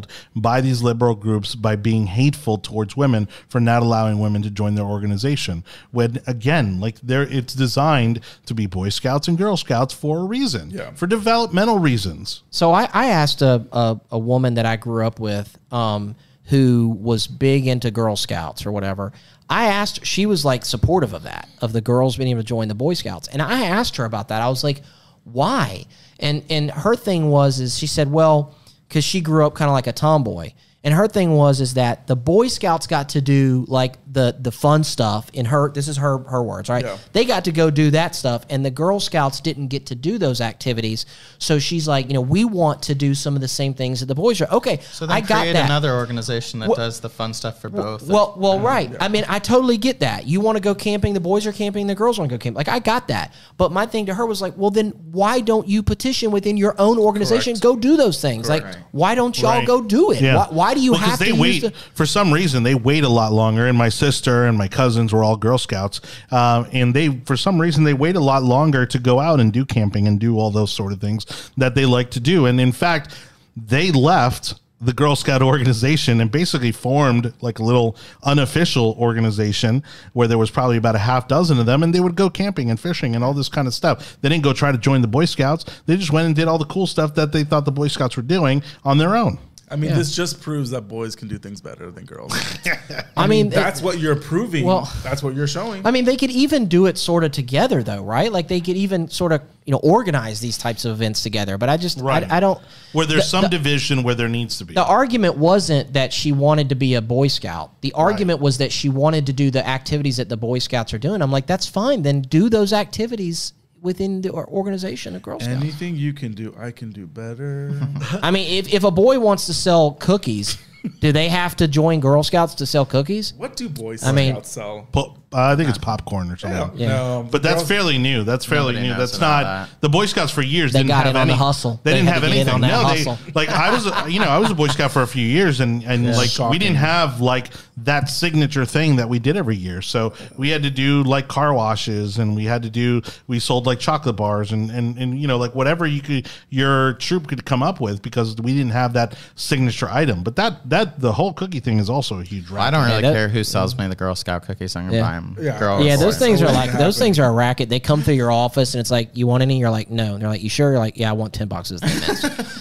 pinholed by these liberal groups by being hateful towards women for not allowing women to join their organization. When again, like there, it's designed to be Boy Scouts and Girl Scouts for a reason, Yeah. for developmental reasons. So I, I asked a, a, a woman that I grew up with um, who was big into Girl Scouts or whatever. I asked, she was like supportive of that, of the girls being able to join the Boy Scouts. And I asked her about that. I was like, why? And and her thing was is she said, well, because she grew up kind of like a tomboy. And her thing was is that the Boy Scouts got to do like the the fun stuff in her this is her her words, right? Yeah. They got to go do that stuff and the Girl Scouts didn't get to do those activities. So she's like, you know, we want to do some of the same things that the boys are. Okay, So then I got that. another organization that does the fun stuff for both. Well, well, right. I mean, I totally get that. You want to go camping, the boys are camping, the girls want to go camping. Like, I got that. But my thing to her was like, well, then why don't you petition within your own organization? Correct. Go do those things. Like, Correct. why don't y'all Right. go do it? Yeah. Why, why do you Well, 'cause have they to wait use the, for some reason they wait a lot longer and my sister and my cousins were all girl scouts um, and they for some reason they wait a lot longer to go out and do camping and do all those sort of things that they like to do and in fact they left the Girl Scout organization and basically formed like a little unofficial organization where there was probably about a half dozen of them and they would go camping and fishing and all this kind of stuff. They didn't go try to join the Boy Scouts. They just went and did all the cool stuff that they thought the Boy Scouts were doing on their own. I mean, this just proves that boys can do things better than girls. I mean, that's what you're proving. Well- that's what you're showing. I mean, they could even do it sort of together, though, right? Like they could even sort of, you know, organize these types of events together. But I just, Right. I, I don't. Where there's the- some the- division where there needs to be. The argument wasn't that she wanted to be a Boy Scout. The argument was that she wanted to do the activities that the Boy Scouts are doing. I'm like, that's fine. Then do those activities within the organization of Girl Scouts. Anything you can do, I can do better. I mean, if, if a boy wants to sell cookies, do they have to join Girl Scouts to sell cookies? what do boys I mean- sell? Po- uh, I think it's popcorn or something. Yeah. No, But that's girls- fairly new. That's fairly Nobody new. knows That's about not that. the Boy Scouts for years. They didn't got have it on any, the hustle. They, They didn't had have to get in anything. on that no, hustle. they like I was. a- You know, I was a Boy Scout for a few years, and and like we didn't have like that signature thing that we did every year. So we had to do like car washes, and we had to do. We sold like chocolate bars, and and and you know like whatever you could your troop could come up with because we didn't have that signature item. But that that the whole cookie thing is also a huge. I don't really that- care who sells me the Girl Scout cookies. I'm gonna Yeah. buy them. Yeah. Girl Yeah, those boy. things are like those things are a racket. They come through your office and it's like, you want any? You're like, no. And they're like, you sure? You're like, yeah, I want ten boxes.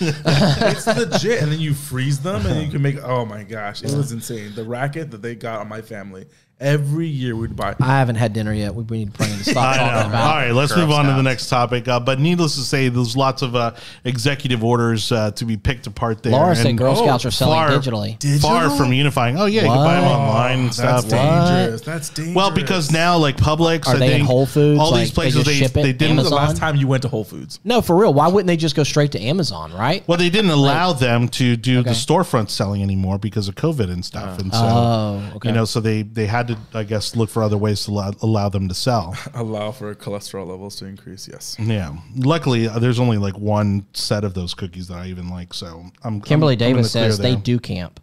It's legit, and then you freeze them, and you can make. Oh my gosh, it was insane. The racket that they got on my family every year we'd buy. I haven't had dinner yet. We, we need to plan to stop talking about. All right, let's Girl move on to the next topic. Uh, but needless to say, there's lots of uh, executive orders uh, to be picked apart there. Laura said Girl oh, Scouts are selling far- digitally. Far from unifying. Oh yeah, you can buy them What? online and Oh, That's stuff. dangerous. That's dangerous. Well, because now like Publix, Are I they in think, Whole Foods? all Like, these they places just they ship it they didn't. When was the Amazon? last time you went to Whole Foods? No, for real. Why wouldn't they just go straight to Amazon, right? Well, they didn't allow them to do Okay. the storefront selling anymore because of COVID and stuff, and so Oh, okay. you know, so they they had to, I guess, look for other ways to allow, allow them to sell. Allow for cholesterol levels to increase. Yes. Yeah. Luckily, uh, there's only like one set of those cookies that I even like. So I'm Kimberly I'm- I'm in Davis the says they do camp.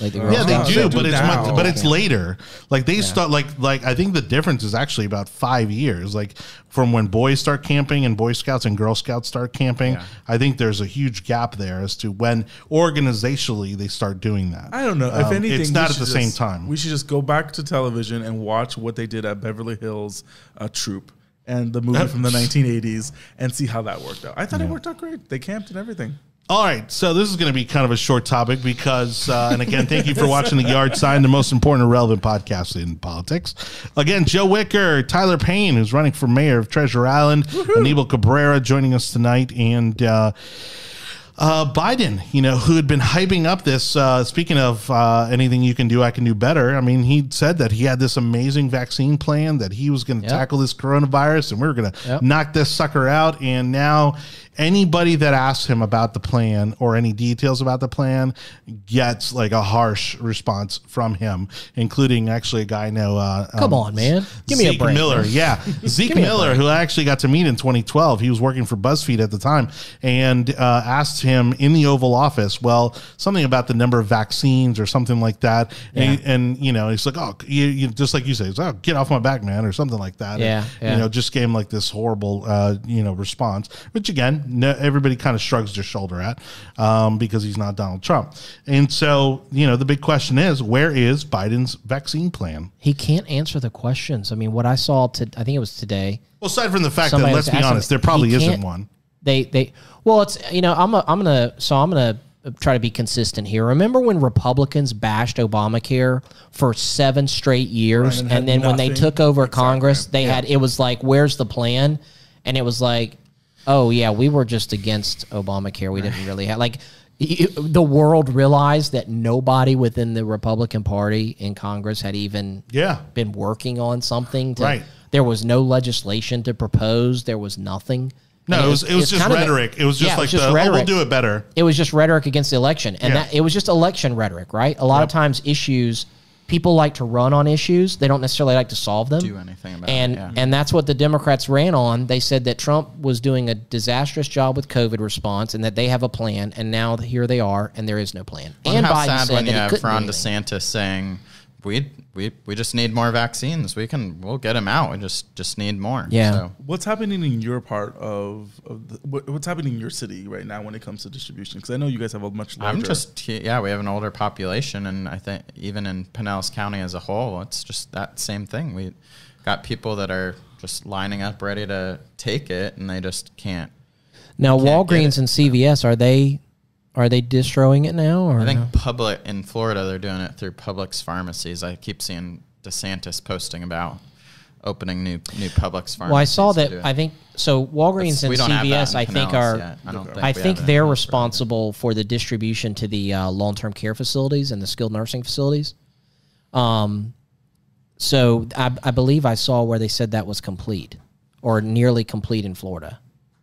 Like the Yeah, they do, They but do it's much, but it's later. Like they start like like I think the difference is actually about five years. Like from when boys start camping and Boy Scouts and Girl Scouts start camping, I think there's a huge gap there as to when organizationally they start doing that. I don't know. if Um, anything, it's not at should the same time. We should just go back to television and watch what they did at Beverly Hills uh, Troop and the movie from the 1980s and see how that worked out. I thought it worked out great. They camped and everything. All right, so this is going to be kind of a short topic because, uh, and again, thank you for watching the Yard Sign, the most important and relevant podcast in politics. Again, Joe Wicker, Tyler Payne, who's running for mayor of Treasure Island, Anibal Cabrera joining us tonight, and uh, uh, Biden, you know, who had been hyping up this. Uh, speaking of uh, anything you can do, I can do better. I mean, he said that he had this amazing vaccine plan that he was going to Yep. tackle this coronavirus and we were going to Yep. knock this sucker out. And now, anybody that asks him about the plan or any details about the plan gets like a harsh response from him, including actually a guy I know. Uh, Come on, man. Give me a break, Miller, yeah, Zeke Miller, who I actually got to meet in 2012. He was working for BuzzFeed at the time, and uh, asked him in the Oval Office, well, something about the number of vaccines or something like that. And, and you know, he's like, oh, you, you, just like you say, oh, get off my back, man, or something like that. Yeah, And, yeah. You know, just gave him like this horrible, uh, you know, response, which again, no, everybody kind of shrugs their shoulder at um, because he's not Donald Trump. And so, you know, the big question is, where is Biden's vaccine plan? He can't answer the questions. I mean, what I saw to I think it was today. Well, aside from the fact that, let's be asking- honest, there probably isn't one. They they well, it's you know I'm a, I'm gonna so I'm gonna try to be consistent here. Remember when Republicans bashed Obamacare for seven straight years, Right, and and, had then when they took over Exactly. Congress, they had it was like, where's the plan? And it was like, oh yeah, we were just against Obamacare. We didn't really have like. The world realized that nobody within the Republican Party in Congress had even Yeah. been working on something. To, Right. There was no legislation to propose. There was nothing. No, it was it was it's just kind of a- rhetoric. it was just yeah, like just the, oh, we'll rhetoric. do it better. It was just rhetoric against the election, and Yeah. that it was just election rhetoric, right? A lot of times, issues people like to run on issues; they don't necessarily like to solve them. Do anything about it, and yeah. and that's what the Democrats ran on. They said that Trump was doing a disastrous job with COVID response, and that they have a plan. And now here they are, and there is no plan. And and how Biden sad when you have Ron. DeSantis saying we we we just need more vaccines. We can we'll get them out. We just just need more. Yeah. So, What's happening in your part of, of the, what, what's happening in your city right now when it comes to distribution? Because I know you guys have a much larger. I'm just yeah. We have an older population, and I think even in Pinellas County as a whole, it's just that same thing. We got people that are just lining up ready to take it, and they just can't. Now Can't get Walgreens it. and CVS are they are they distroing it now or I think no? public in Florida they're doing it through Publix pharmacies. I keep seeing DeSantis posting about opening new new Publix pharmacies. Well, I saw that. I think so. Walgreens That's- and don't have that CVS, in I think, are. yet. I don't think I think they're in responsible for the distribution to the uh, long-term care facilities and the skilled nursing facilities. Um, so I, I believe I saw where they said that was complete or nearly complete in Florida,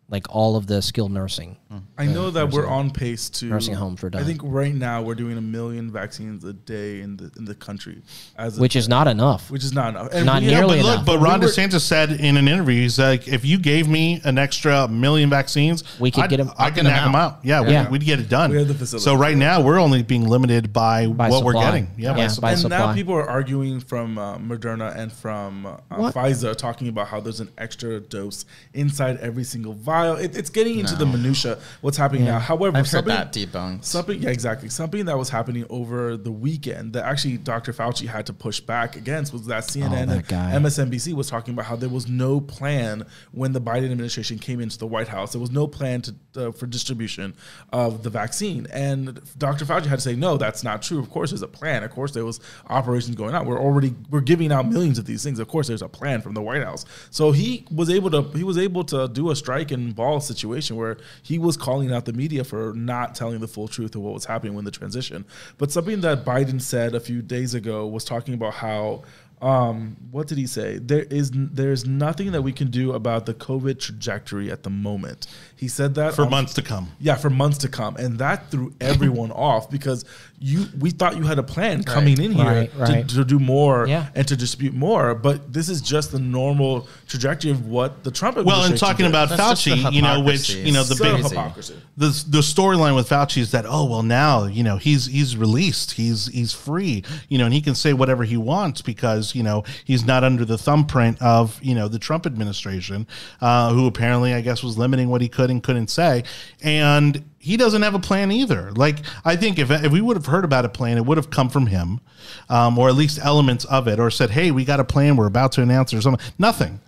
like all of the skilled nursing. I know that we're on pace to nursing homes were I think right now we're doing a million vaccines a day in the in the country, as which is not enough. which is not enough. And Not we- nearly but look, enough. but We Ron were- DeSantis said in an interview, he's like, if you gave me an extra million vaccines, We could I'd- get 'em- I I'd can get 'em knock them out. out. Yeah, Yeah. We, would get it done. We have the facility. So right now we're only being limited by, By what we're getting. Yeah, by Yeah, supply. by and now people are arguing from uh, Moderna and from uh, What? Pfizer, talking about how there's an extra dose inside every single vial. It, it's getting into the minutia what's happening now. However, I've heard something, that debunked. Something, yeah, exactly. Something that was happening over the weekend that actually Dr. Fauci had to push back against was that CNN Oh, that guy. and MSNBC was talking about how there was no plan when the Biden administration came into the White House. There was no plan to uh, for distribution of the vaccine, and Dr. Fauci had to say, no, that's not true. Of course, there's a plan. Of course, there was operations going on. We're already we're giving out millions of these things. Of course, there's a plan from the White House. So he was able to he was able to do a strike and ball situation where he was calling out the media for not telling the full truth of what was happening when the transition. But something that Biden said a few days ago was talking about how um, what did he say? There is there's nothing that we can do about the COVID trajectory at the moment. He said that for on- months to come. yeah, for months to come, and that threw everyone off because you we thought you had a plan coming in here Right, right. To, to do more Yeah. and to dispute more, but this is just the normal trajectory of what the Trump administration. Well, administration and talking did. about That's Fauci, you know, which you know the So big hypocrisy. the the storyline with Fauci is that oh well now you know he's he's released he's he's free you know and he can say whatever he wants because you know he's not under the thumbprint of you know the Trump administration uh, who apparently I guess was limiting what he could and couldn't say and he doesn't have a plan either. Like I think if if we would have heard about a plan, it would have come from him, um, or at least elements of it, or said, "Hey, we got a plan. We're about to announce it," or something. Nothing.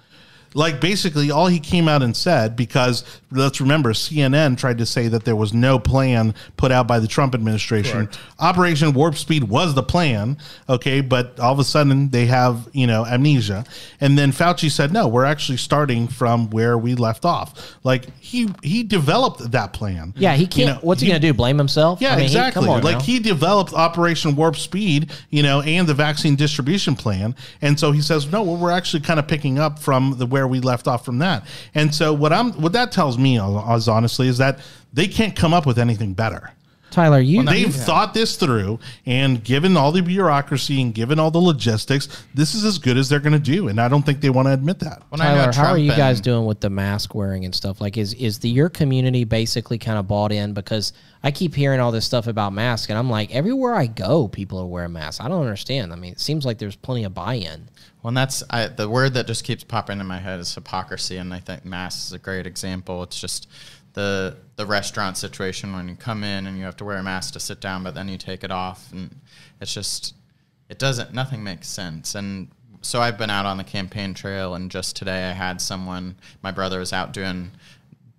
Like basically, all he came out and said because let's remember, CNN tried to say that there was no plan put out by the Trump administration. Correct. Operation Warp Speed was the plan, okay, but all of a sudden they have you know amnesia, and then Fauci said, "No, we're actually starting from where we left off." Like he he developed that plan. Yeah, he can't. know, what's he, he- gonna do? Blame himself? yeah, I mean, he- exactly. come on like now. he developed Operation Warp Speed, you know, and the vaccine distribution plan, and so he says, no, well, we're actually kind of picking up from the where we left off from that. And so what I'm, what that tells me, as honestly, is that they can't come up with anything better. Tyler, you They've thought this through, and given all the bureaucracy and given all the logistics, this is as good as they're going to do. And I don't think they want to admit that. When I know Tyler, how are you guys and- doing with the mask wearing and stuff? Like, is is the your community basically kind of bought in? Because I keep hearing all this stuff about masks, and I'm like, everywhere I go, people are wearing masks. I don't understand. I mean, it seems like there's plenty of buy-in. Well, and that's I, the word that just keeps popping in my head is hypocrisy, and I think masks is a great example. It's just the the restaurant situation when you come in and you have to wear a mask to sit down, but then you take it off, and it's just it doesn't nothing makes sense. And so I've been out on the campaign trail, and just today I had someone. My brother was out doing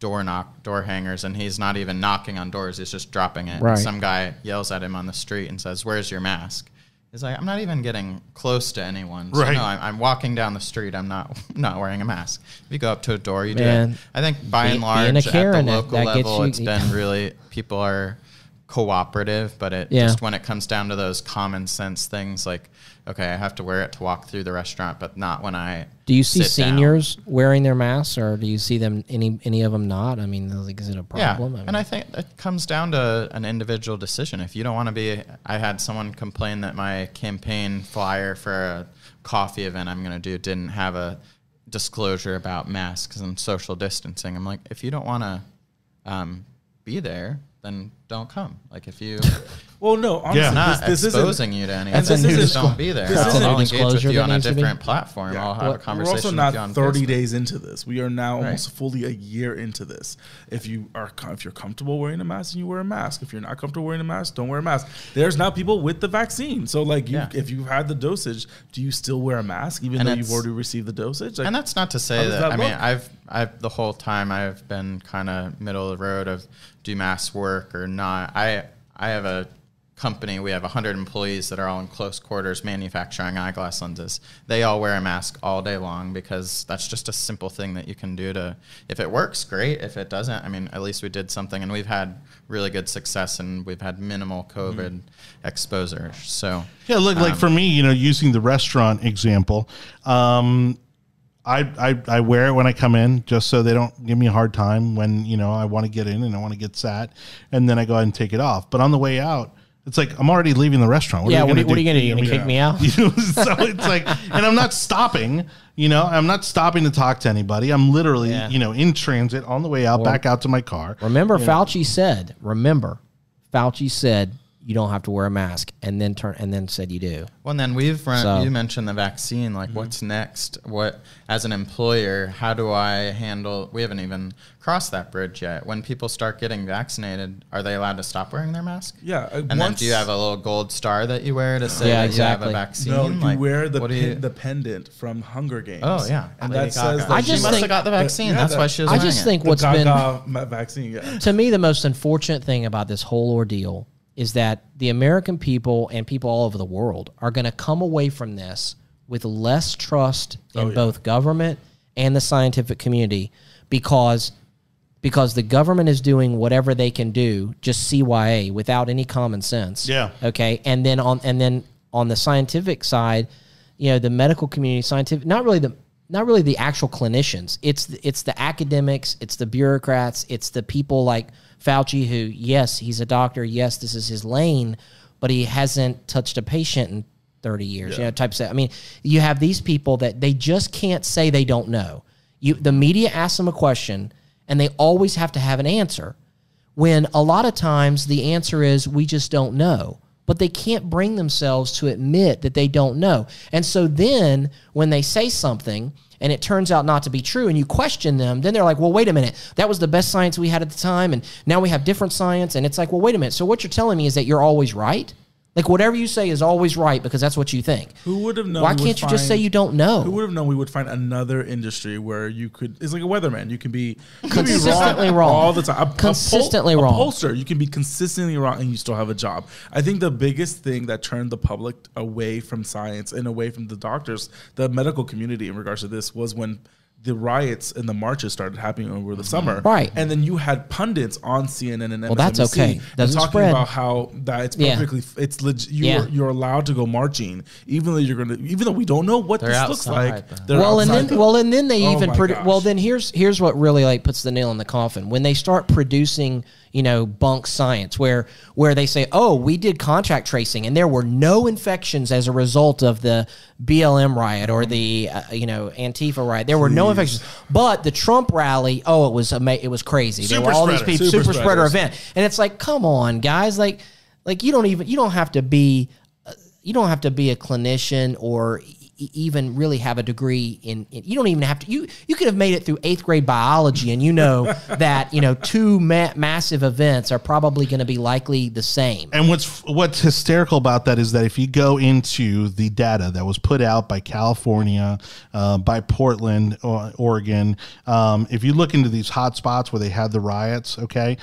door knock door hangers, and he's not even knocking on doors; he's just dropping it. And Right. some guy yells at him on the street and says, "Where's your mask?" He's like, "I'm not even getting close to anyone. So Right. no, I'm, I'm walking down the street. I'm not not wearing a mask. If you go up to a door, you Man, do it. I think by be- and large, at the Karen, that- local that level, you- it's been really people are cooperative, but it Yeah. just when it comes down to those common sense things like, okay, I have to wear it to walk through the restaurant, but not when I. Do you see sit down. seniors wearing their masks, or do you see them any any of them not? I mean, like, is it a problem? Yeah, problem? and I think it comes down to an individual decision. If you don't want to be, I had someone complain that my campaign flyer for a coffee event I'm going to do didn't have a disclosure about masks and social distancing. I'm like, if you don't want to um, be there, then don't come. Like if you Well, no, honestly, Yeah. not this, this isn't- exposing you to anything, That's a just new don't be there. This I'll, isn't a I'll engage with you on a needs be- different platform. Yeah. I'll have Well, a conversation We're also with not you 30 Facebook. days into this. We are now almost Right. fully a year into this. If you are if you're comfortable wearing a mask, then you wear a mask. If you're not comfortable wearing a mask, don't wear a mask. There's now people with the vaccine. So like you Yeah. if you've had the dosage, do you still wear a mask even And though you've already received the dosage? Like, and that's not to say that, that I mean look? I've I've the whole time I've been kind of middle of the road of do masks work or not. I I have a company. We have 100 employees that are all in close quarters manufacturing eyeglass lenses. They all wear a mask all day long because that's just a simple thing that you can do to. If it works, great. If it doesn't, I mean, at least we did something, and we've had really good success, and we've had minimal COVID exposure. So Yeah, look, like Um, for me, you know, using the restaurant example, um, I, I I wear it when I come in just so they don't give me a hard time when you know I want to get in and I want to get sat, and then I go ahead and take it off. But on the way out, it's like I'm already leaving the restaurant. yeah, are what, you are, what are you gonna do? You gonna kick me out? you know, so it's like, and I'm not stopping. You know, I'm not stopping to talk to anybody. I'm literally, Yeah. you know, in transit on the way out, back out to my car. Remember, Fauci said. Remember, Fauci said you don't have to wear a mask, and then turn and then said you do. Well, and then we've run. So- you mentioned the vaccine. Like, what's next? What as an employer, how do I handle? We haven't even crossed that bridge yet. When people start getting vaccinated, are they allowed to stop wearing their mask? Yeah, uh, And then once- do you have a little gold star that you wear to say Yeah, that exactly. you have a vaccine? No, you Like, wear the what pin, you- the pendant from Hunger Games. Oh yeah, and Lady that says Gaga. that I she just must think- have got the vaccine. yeah, That's that- why she was. I wearing just it. think the what's been vaccine. Yeah. to me the most unfortunate thing about this whole ordeal is that the American people and people all over the world are going to come away from this with less trust oh, in Oh, yeah. both government and the scientific community because because the government is doing whatever they can do just CYA without any common sense. Yeah. Okay. And then on and then on the scientific side, you know, the medical community, scientific, not really the not really the actual clinicians. It's the, it's the academics, it's the bureaucrats, it's the people like Fauci who, yes, he's a doctor, yes, this is his lane, but he hasn't touched a patient in 30 years. You know, type of I mean, you have these people that they just can't say they don't know. You the media asks them a question and they always have to have an answer when a lot of times the answer is we just don't know but they can't bring themselves to admit that they don't know and so then when they say something and it turns out not to be true and you question them then they're like well wait a minute. That was the best science we had at the time and now we have different science and it's like well wait a minute. So what you're telling me is that you're always right like whatever you say is always right because that's what you think Who would have known? why can't you just say you don't know Who would have known we would find another industry where you could? It's like a weatherman. You can be you can be Consistently wrong. all the time. A- a pol- Consistently a wrong. pollster. You can be consistently wrong and you still have a job. I think the biggest thing that turned the public away from science and away from the doctors, the medical community in regards to this, was when the riots and the marches started happening over the summer. Right. And then you had pundits on CNN and MSNBC Well, that's okay. Doesn't talking spread. about how that it's Yeah. perfectly it's legit. You're, Yeah. you're allowed to go marching, even though you're gonna, even though we don't know what They're this looks like. They're well, and outside. then well, and then they Oh even my produ- well. Then here's here's what really like puts the nail in the coffin when they start producing you know bunk science where where they say oh we did contact tracing and there were no infections as a result of the BLM riot or the uh, you know Antifa riot. There were no infections. But the Trump rally oh it was ama- it was crazy. There were all these people Super super, spreader event. And it's like come on guys like like you don't even you don't have to be you don't have to be a clinician or even really have a degree in, in you don't even have to you you could have made it through eighth grade biology and you know that you know two ma- massive events are probably going to be likely the same. And what's what's hysterical about that is that if you go into the data that was put out by California, uh, by Portland, Oregon, um, if you look into these hot spots where they had the riots, okay,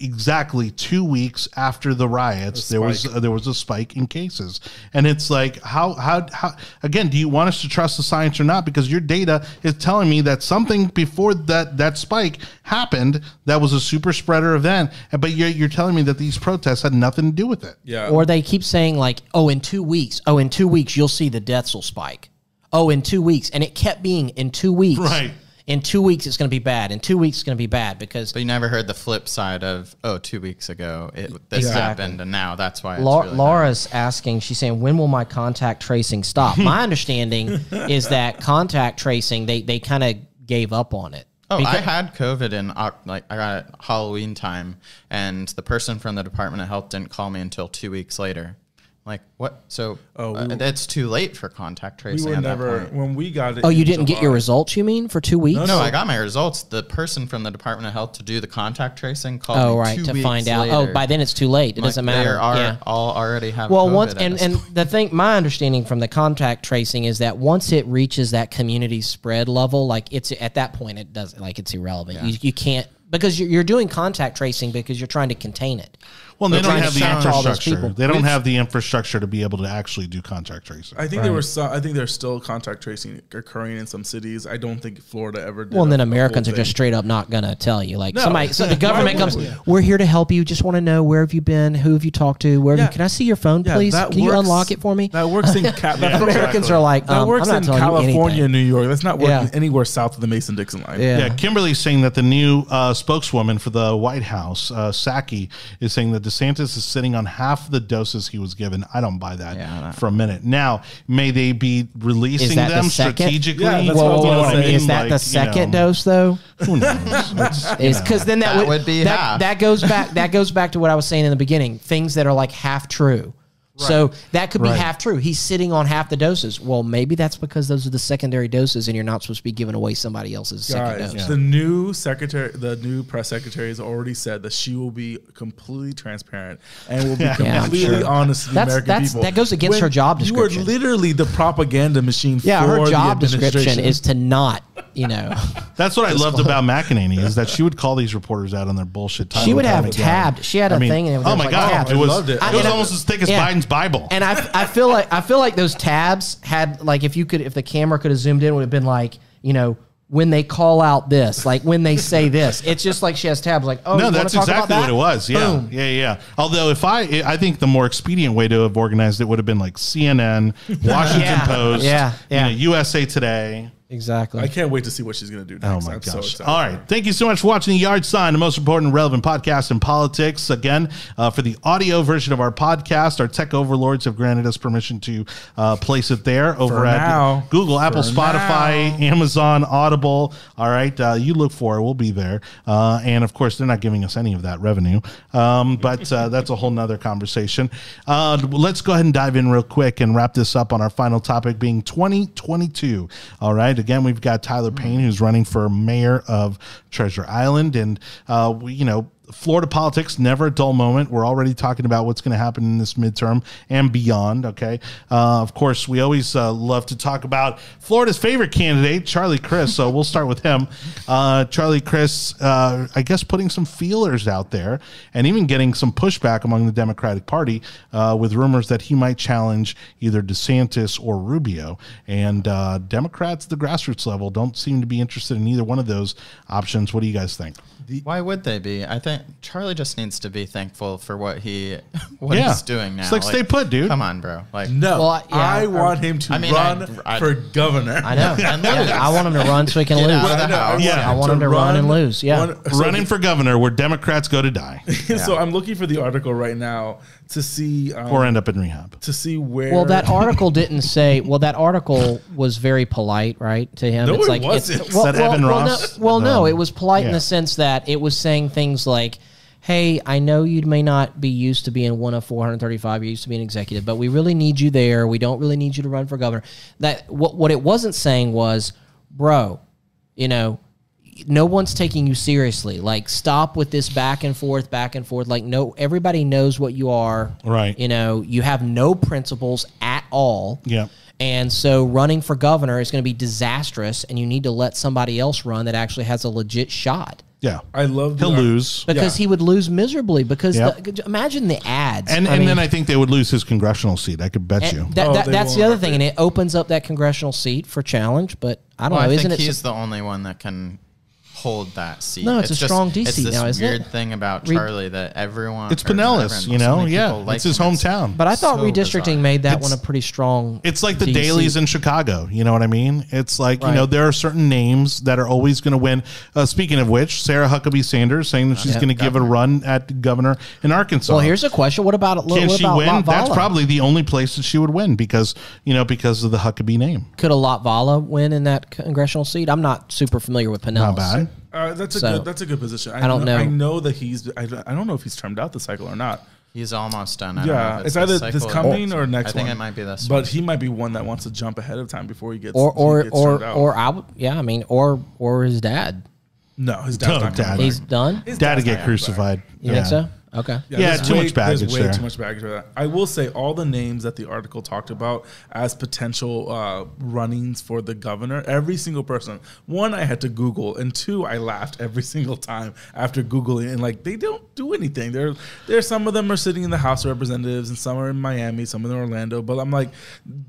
exactly two weeks after the riots, there was uh, there was a spike in cases, and it's like how how how again, do you want us to trust the science or not? Because your data is telling me that something before that that spike happened that was a super spreader event, but you're you're telling me that these protests had nothing to do with it. yeah, or they keep saying like oh in two weeks oh in two weeks you'll see the deaths will spike oh in two weeks and it kept being in two weeks Right. In two weeks it's going to be bad in two weeks it's going to be bad because But you never heard the flip side of oh, two weeks ago it, this Exactly. happened, and now that's why. It's La- really bad. Laura's asking, she's saying, when will my contact tracing stop? my understanding is that contact tracing, they, they kind of gave up on it. Oh, I had COVID in like I got it Halloween time, and the person from the Department of Health didn't call me until two weeks later. Like what? So Oh, uh, we- it's too late for contact We tracing. were at that never point. when we got it. Oh, you didn't get your results, you mean, for two weeks? No, I got my results. The person from the Department of Health to do the contact tracing called Oh, me right, two to weeks find out. later. Oh, by then it's too late. It Like, doesn't matter. they matter. Are, yeah. all already have. Well, COVID once and and point. the thing, my understanding from the contact tracing is that once it reaches that community spread level, like it's at that point, it doesn't like it's irrelevant. You, you can't because you're, you're doing contact tracing because you're trying to contain it. Well, they don't have the challenge all those infrastructure. They don't have the infrastructure to be able to actually do contact tracing. I think there was some. I think there's still contact tracing occurring in some cities. I don't think Florida ever did. Well, and then a full Americans are thing. just straight up not gonna tell you. Like No. somebody, so the government Why comes, we? we're here to help you. Just want to know where have you been, who have you talked to, where have Yeah. you, can I see your phone, Yeah, please? that Can you works- unlock it for me? That works in Ca- that, Americans are like, that um, works I'm not in telling you California anything. and New York. That's not working Yeah. anywhere south of the Mason Dixon line. Yeah. Yeah, Kimberly's saying that the new uh, spokeswoman for the White House, uh, Psaki, is saying that DeSantis is sitting on half the doses he was given. I don't buy that Yeah, that- for a minute. Now, may they be releasing them the strategically? Yeah, that's Whoa, what I was whoa, gonna is that Like, the you second know, dose though? Who knows? It's, Is because then that, That would, would be that, half. that goes back that goes back to what I was saying in the beginning. Things that are like half true. So that could be Right. half true. He's sitting on half the doses. Well, maybe that's because those are the secondary doses, and you're not supposed to be giving away somebody else's second Guys, dose. the new secretary, the new press secretary has already said that she will be completely transparent and will be Yeah, completely sure. honest to the That's- American that's- people. that goes against her job You are description. literally the propaganda machine. Yeah, for her the job description is to not, you know, That's what I loved about McEnany is that she would call these reporters out on their bullshit. time she would and time have again. tabbed. She had a I mean, thing, and it was oh my like god, tabs. it was loved it. it I- was and I- almost as thick as yeah. Biden's Bible. And I, I feel like I feel like those tabs had like if you could if the camera could have zoomed in would have been like you know when they call out this like when they say this it's just like she has tabs like oh no, that's exactly that? what it was. Yeah, Boom. yeah, yeah. Although, if I, I think the more expedient way to have organized it would have been like CNN, Washington Yeah, Post, yeah, yeah. you know, USA Today. Exactly I can't wait to see what she's going to do Oh my I'm so gosh! excited. All right, thank you so much for watching the Yard Sign, the most important and relevant podcast in politics. Again, uh, for the audio version of our podcast, our tech overlords have granted us permission to uh, place it there over For at now. Google, Apple, For Spotify, now. Amazon, Audible. All right, uh, you look for it; we'll be there. Uh, and of course, they're not giving us any of that revenue, um, but uh, that's a whole nother conversation. Uh, let's go ahead and dive in real quick and wrap this up on our final topic, being 2022. All right, again, we've got Tyler Payne who's running for mayor of Treasure Island, and uh, we, you know. Florida politics, never a dull moment. We're already talking about what's going to happen in this midterm and beyond. Okay. Uh, of course, we always uh, love to talk about Florida's favorite candidate, Charlie Crist. So we'll start with him. Uh, Charlie Crist, uh, I guess, putting some feelers out there and even getting some pushback among the Democratic Party uh, with rumors that he might challenge either DeSantis or Rubio. And uh, Democrats, at the grassroots level, don't seem to be interested in either one of those options. What do you guys think? Why would they be? I think Charlie just needs to be thankful for what he what Yeah. he's doing now. It's like, stay put, dude. Come on, bro. Like No, Well, yeah, I or- want him to I mean, run I- I- for governor. I know And Yeah, lose. I want him to run so he can Get lose out of the I know, house. Yeah. I want him to run and lose, yeah. one- so Running for governor where Democrats go to die so I'm looking for the article right now to see um, or end up in rehab. to see where. Well, that article didn't say. Well, that article was very polite, right, to him. No, it's it like wasn't. It's, well, Is that well, Evan well, Ross? No, well, no, Um, it was polite in the sense that it was saying things like, "Hey, I know you may not be used to being one of 435. You're used to being an executive, but we really need you there. We don't really need you to run for governor." That what what it wasn't saying was, bro, you know, no one's taking you seriously. Like, stop with this back and forth, back and forth. Like, no, everybody knows what you are. Right. You know, you have no principles at all. Yeah. And so running for governor is going to be disastrous, and you need to let somebody else run that actually has a legit shot. Yeah. I love. the He'll lose. Because Yeah. he would lose miserably. Because Yep. the, imagine the ads. And I and mean, then I think they would lose his congressional seat. I could bet you. that, Oh, that- that's the other thing, and it opens up that congressional seat for challenge. But I don't Well, know, I isn't think it? he's so- the only one that can hold that seat. No, it's a strong D it's this now, isn't weird it? thing about Re- Charlie that everyone. It's Pinellas, you know. many Yeah, people like it's his him. hometown. but I thought so redistricting bizarre. made that It's- one a pretty strong. It's like the DC. Daleys in Chicago. You know what I mean? It's like, you know, there are certain names that are always going to win. Uh, speaking of which, Sarah Huckabee Sanders saying that she's Yeah. going to give a run at governor in Arkansas. Well, here's a question: What about Can what she about win? Latvala? That's probably the only place that she would win because, you know, because of the Huckabee name. could a Latvala win in that congressional seat? I'm not super familiar with Pinellas. Not bad. Side? Uh, that's a So, good. That's a good position. I, don't know, I know. know that he's. I, don't- I don't know if he's termed out the cycle or not. He's almost done. I don't know Yeah, if it's, either this or- coming or next I think one. it might be this But one. he might be one that wants to jump ahead of time before he gets or he or gets or turned out. or I would, yeah, I mean, or or his dad. no, his dad's No, not dad. coming He's back. done. His Dad to dad's get coming back. crucified. You think so? Okay. Yeah, there's too much way- baggage There's way there. too much baggage for that. I will say all the names that the article talked about as potential uh, runnings for the governor, every single person. One, I had to Google, and two, I laughed every single time after googling, and like they don't do anything. There, there. Some of them are sitting in the House of Representatives, and some are in Miami, some of them are Orlando. But I'm like,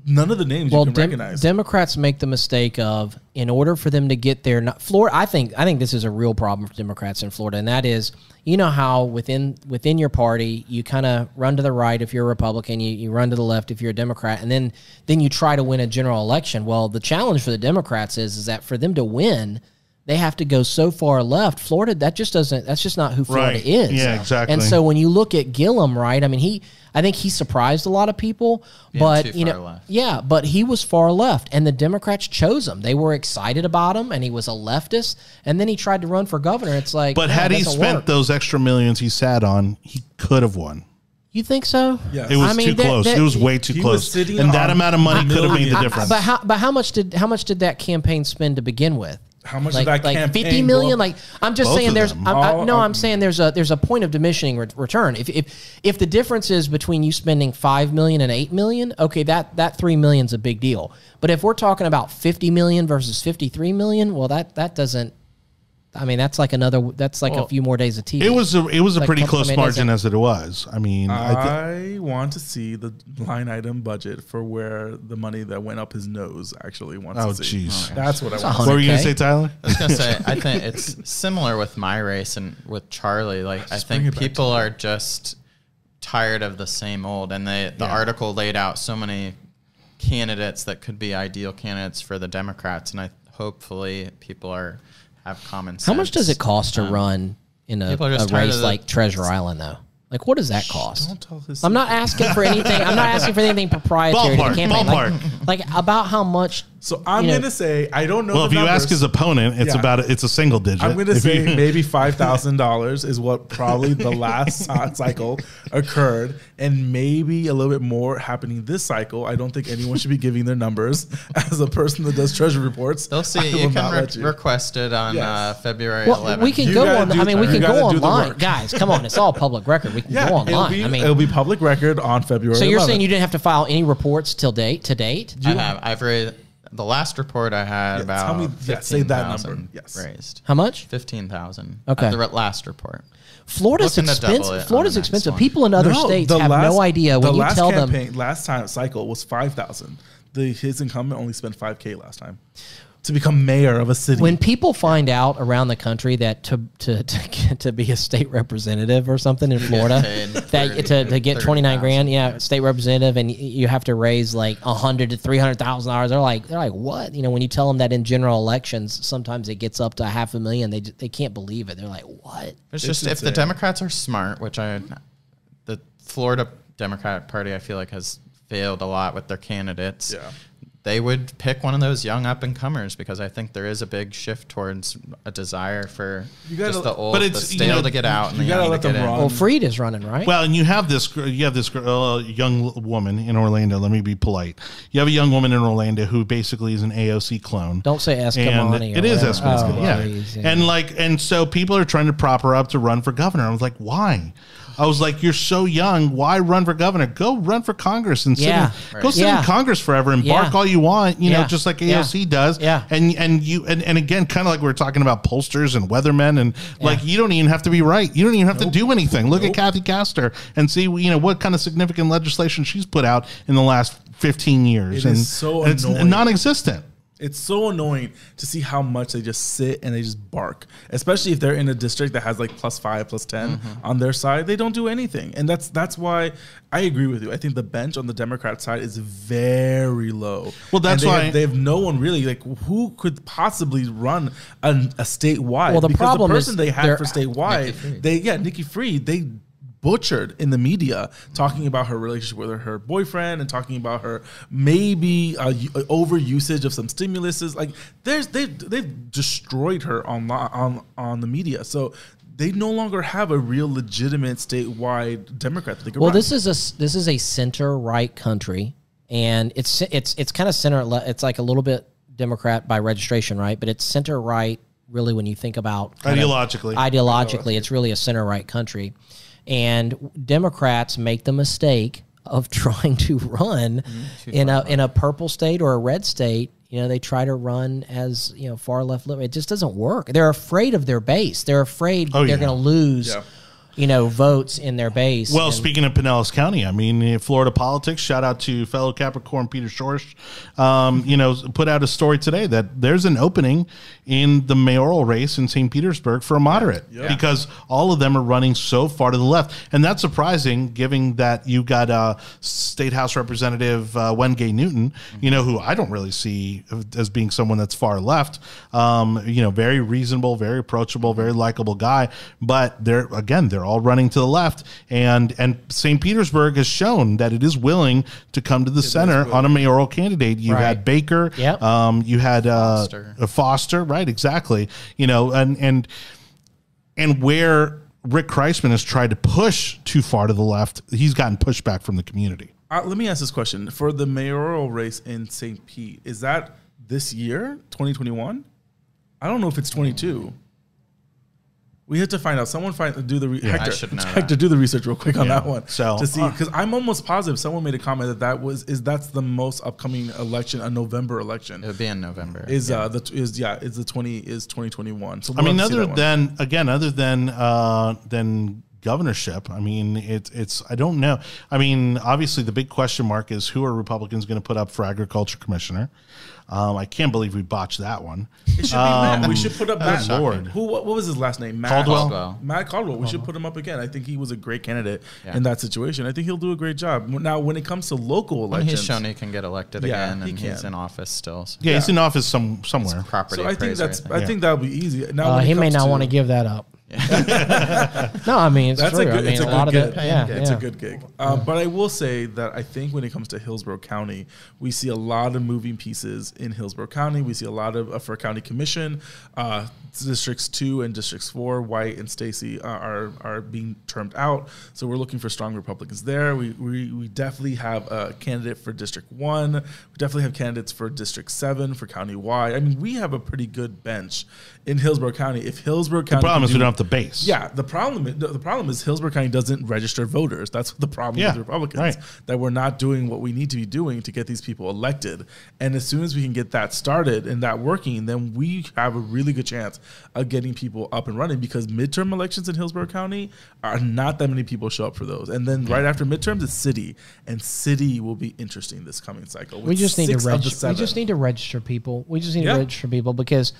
none of the names Well, you can Dem- recognize. Democrats make the mistake of, in order for them to get their not, Florida, I think I think this is a real problem for Democrats in Florida, and that is, you know how within within your party you kind of run to the right if you're a Republican, you, you run to the left if you're a Democrat, and then then you try to win a general election. Well, the challenge for the Democrats is is that for them to win. They have to go so far left. Florida, that just doesn't. That's just not who Florida Right. is. Yeah, exactly. And so when you look at Gillum, right? I mean, he, I think he surprised a lot of people, Being but too you far know, left. yeah, but he was far left, and the Democrats chose him. They were excited about him, and he was a leftist. And then he tried to run for governor. It's like, But no, had he spent work. those extra millions he sat on, he could have won. you think so? Yeah, It was I mean, too that- close. that- it was way too he close. sitting And that amount of money could have made the millions. difference. But how, but how much did how much did that campaign spend to begin with? How much like, did that like campaign fifty go? Like I'm just Both saying, there's. I'm, I, no, I'm saying there's a there's a point of diminishing re- return. If if if the difference is between you spending five million and eight million, okay, that that three million's a big deal. But if we're talking about fifty million versus fifty three million, well, that that doesn't. I mean, that's like another. That's like a few more days of TV. it was a it was a Like, pretty close margin as it was. I mean, I thi- I want to see the line item budget for where the money that went up his nose actually wants Oh, to see. jeez. That's what I want. what were you gonna say, Tyler? I was gonna say, I think it's similar with my race and with Charlie. Like, I Just bring think people are just tired of the same old, and they the Yeah. article laid out so many candidates that could be ideal candidates for the Democrats, and I hopefully people are have common sense. How much does it cost to Um, run in a, people are a just tired race the- like Treasure Island though? Like, what does that cost? Don't tell his I'm not asking for anything. I'm not asking for anything proprietary to Ballpark, the campaign. Like, ballpark. like about how much. So I'm you know- gonna say I don't know. Well, if the you ask his opponent, it's Yeah. about it's a single digit. I'm gonna If say you- maybe five thousand dollars is what probably the last cy- cycle occurred, and maybe a little bit more happening this cycle. I don't think anyone should be giving their numbers as a person that does treasury reports. They'll see. I You will can re- let you. request it on Yes. uh, February Well, 11th. we can You go gotta on. do- I mean, we you can gotta go do the online, work. guys. Come on, it's all public record. We can yeah, go it'll online. be, I mean, it'll be public record on February. so you're 11th. saying you didn't have to file any reports till date to date? I have. I've raised the last report I had Yeah, about. tell me- yeah, say that number. Yes. raised. How much? Fifteen thousand. Okay. The re- last report. Florida's Looking to double it expensive. Florida's expensive. one. People in other No, states have last- no idea when you last tell them. campaign, Last time cycle was five thousand. The his incumbent only spent five k last time to become mayor of a city. When people find out around the country that to to to, get, to be a state representative or something in Florida, paid that 30 to, to get twenty nine grand, yeah, state representative, and you have to raise like a hundred to three hundred thousand dollars. They're like, they're like, what? You know, when you tell them that in general elections, sometimes it gets up to half a million. They they can't believe it. They're like, what? It's, It's just if the. Democrats are smart, which I, the Florida Democratic Party, I feel like has failed a lot with their candidates. Yeah. They would pick one of those young up and comers because I think there is a big shift towards a desire for You gotta- just the old, But the it's, you stale know, to get out and you the gotta young let to them in. run. Well, Fried is running, right? Well, and you have this gr- you have this gr- uh, young woman in Orlando. Let me be polite. You have a young woman in Orlando who basically is an AOC clone. Don't say and Eskamani. it is whatever. Eskamani, Oh, yeah. yeah. And like, and so people are trying to prop her up to run for governor. I was like, why? I was like, you're so young. Why run for governor? Go run for Congress and sit Yeah. in, go sit Yeah. in Congress forever and Yeah. bark all you want. You know, just like Yeah. AOC does. Yeah. And and you and, and again, kind of like we are talking about pollsters and weathermen and like you don't even have to be right. You don't even have to do anything. Look at Kathy Castor and see you know what kind of significant legislation she's put out in the last 15 years. It and is so it's annoying. non-existent. It's so annoying to see how much they just sit and they just bark, especially if they're in a district that has like plus five, plus 10 Mm-hmm. on their side. They don't do anything, and that's that's why I agree with you. I think the bench on the Democrat side is very low. Well, that's they why- have, they have no one really like who could possibly run a, a statewide. Well, the because problem the is person they had they're- for statewide, they yeah, Nikki Fried, they butchered in the media, talking about her relationship with her, her boyfriend and talking about her maybe uh, u- uh, overusage of some stimuluses. Like there's they they've destroyed her on on on the media. So they no longer have a real legitimate statewide Democrat. That they could Well, run. this is a s- this is a center right country, and it's it's it's kind of center. le- It's like a little bit Democrat by registration, right? But it's center right really when you think about kind Ideologically. ideologically, it's really a center right country, and Democrats make the mistake of trying to run mm-hmm. in a in a purple state or a red state. You know, they try to run as you know far left. It just doesn't work. They're afraid of their base. They're afraid Oh, they're yeah. going to lose. Yeah. You know, votes in their base. Well, And- speaking of Pinellas County, I mean, Florida politics. Shout out to fellow Capricorn Peter Schorsch. Um, you know, put out a story today that there's an opening in the mayoral race in St. Petersburg for a moderate because all of them are running so far to the left, and that's surprising, given that you got uh, State House Representative uh, Wengay Newton. You know, who I don't really see as being someone that's far left. Um, you know, very reasonable, very approachable, very likable guy. But they're again, they're all running to the left, and and St. Petersburg has shown that it is willing to come to the center on a mayoral candidate. You Right. had Baker, Yep. um, you had uh, Foster. uh, Foster, right? Exactly. You know, and and and where Rick Kriseman has tried to push too far to the left, he's gotten pushback from the community. Uh, let me ask this question: for the mayoral race in St. Pete, is that this year, 2021? I don't know if it's 22. We have to find out. Someone find do the re- Yeah. I Hector, should know Hector that. do the research real quick on Yeah. that one. So, to see uh, because I'm almost positive someone made a comment that that was is that's the most upcoming election, a November election. It would be in November. Is uh the is yeah is the 20 is 2021. So I mean, we'll have to see other than again, other than uh, than governorship, I mean, it's it's I don't know. I mean, obviously, the big question mark is who are Republicans going to put up for agriculture commissioner? Um, I can't believe we botched that one. It should be Matt. We should put up Matt. Um, Lord. Who? What, what was his last name? Matt Caldwell? Caldwell. Matt Caldwell. We should put him up again. I think he was a great candidate Yeah. in that situation. I think he'll do a great job. Now, when it comes to local And elections, he's shown he can get elected Yeah, again, he and he's in office still. So Yeah, he's in office some somewhere. property so I think appraiser, that's. think. I Yeah. think that'll be easy. Now, Uh, he may not want to give that up. no, I mean it's That's true. a good. I mean it's a, a, lot of good it. gig. Yeah, it's yeah. a good gig. Um, but I will say that I think when it comes to Hillsborough County, we see a lot of moving pieces in Hillsborough County. We see a lot of uh, for county commission, uh, districts two and districts four, White and Stacy uh, are are being termed out. So we're looking for strong Republicans there. We we, we definitely have a candidate for District one. We definitely have candidates for District seven for County Y. I mean, we have a pretty good bench in Hillsborough County. If Hillsborough County The problem can is we do- don't have the base. yeah, the problem the, the problem is Hillsborough County doesn't register voters. That's the problem Yeah, with the Republicans right. that we're not doing what we need to be doing to get these people elected. And as soon as we can get that started and that working, then we have a really good chance of getting people up and running because midterm elections in Hillsborough County are not that many people show up for those. And then right after midterms it's city, and city will be interesting this coming cycle. we just need to six of the register. We just need to register people. We just need Yeah. to register people because,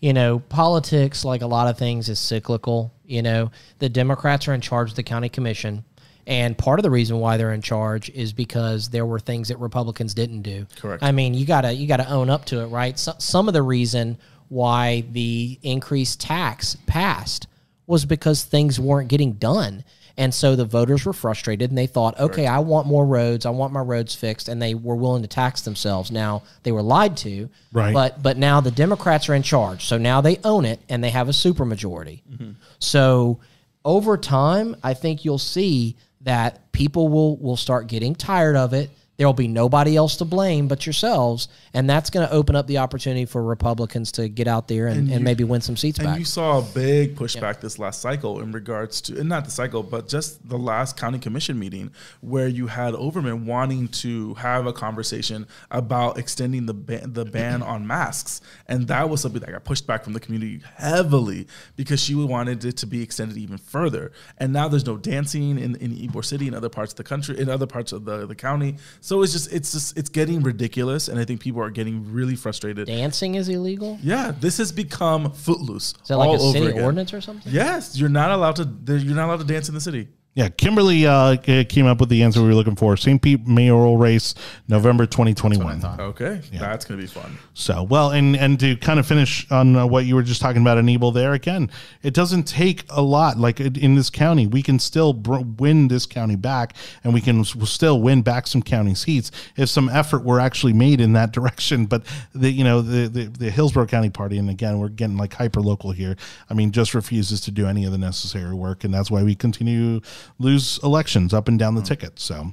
you know, politics, like a lot of things, is cyclical. You know, the Democrats are in charge of the county commission, and part of the reason why they're in charge is because there were things that Republicans didn't do. Correct. I mean, you gotta you gotta own up to it, right? So, some of the reason why the increased tax passed was because things weren't getting done. And so the voters were frustrated and they thought, okay, I want more roads. I want my roads fixed. And they were willing to tax themselves. Now they were lied to. Right. But but now the Democrats are in charge. So now they own it and they have a supermajority. Mm-hmm. So over time, I think you'll see that people will will start getting tired of it. There will be nobody else to blame but yourselves, and that's going to open up the opportunity for Republicans to get out there and, and, you- maybe win some seats And back. you saw a big pushback this last cycle in regards to, and not the cycle, but just the last county commission meeting where you had Overman wanting to have a conversation about extending the ban, the ban on masks, and that was something that got pushed back from the community heavily because she wanted it to be extended even further. And now there's no dancing in in Ybor City and other parts of the country, in other parts of the the county. So it's just it's just it's getting ridiculous, and I think people are getting really frustrated. Dancing is illegal. Yeah, this has become footloose. Is that like a city again. ordinance or something? Yes, you're not allowed to. You're not allowed to dance in the city. Yeah, Kimberly uh, came up with the answer we were looking for. St. Pete mayoral race, November 2021. Okay, that's gonna be fun. So, well, and and to kind of finish on uh, what you were just talking about, Anibal, there again, it doesn't take a lot. Like in in this county, we can still br- win this county back, and we can s- still win back some county seats if some effort were actually made in that direction. But the you know the the, the Hillsborough County Party, and again, we're getting like hyper local here. I mean, just refuses to do any of the necessary work, and that's why we continue lose elections up and down the hmm. ticket. So.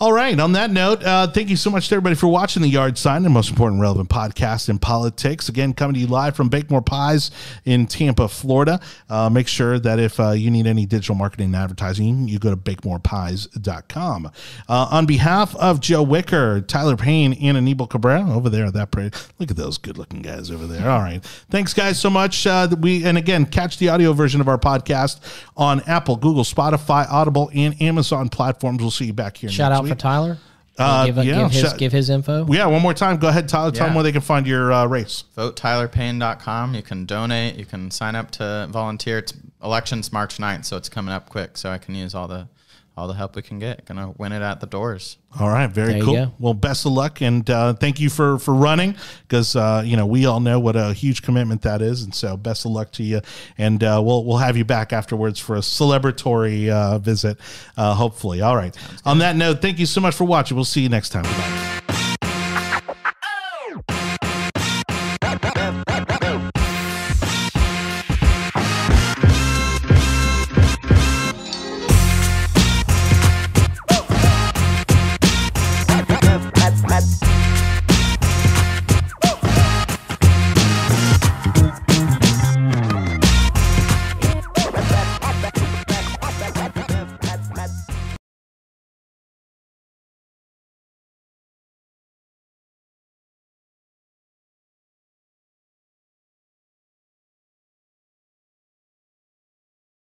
All right. On that note, uh, thank you so much to everybody for watching the Yard Sign, the most important relevant podcast in politics. Again, coming to you live from Bakemore Pies in Tampa, Florida. Uh, make sure that if uh, you need any digital marketing and advertising, you go to bakemorepies.com. Uh, on behalf of Joe Wicker, Tyler Payne, and Anibal Cabrera over there, at that pretty. Look at those good-looking guys over there. All right. Thanks, guys, so much. Uh, we and again, catch the audio version of our podcast on Apple, Google, Spotify, Audible, and Amazon platforms. We'll see you back here. Shout next out for Tyler. Uh, give, yeah, give his shout- give his info. Yeah, one more time. Go ahead, Tyler. Tell Yeah. them where they can find your uh, race. VoteTylerPayne.com. You can donate. You can sign up to volunteer. It's elections March 9th, so it's coming up quick. So I can use all the all the help we can get. Gonna win it at the doors. All right, very There cool. Well, best of luck, and uh, thank you for for running because uh, you know we all know what a huge commitment that is, and so best of luck to you. And uh, we'll we'll have you back afterwards for a celebratory uh, visit, uh, hopefully. All right. On that note, thank you so much for watching. We'll see you next time. Bye.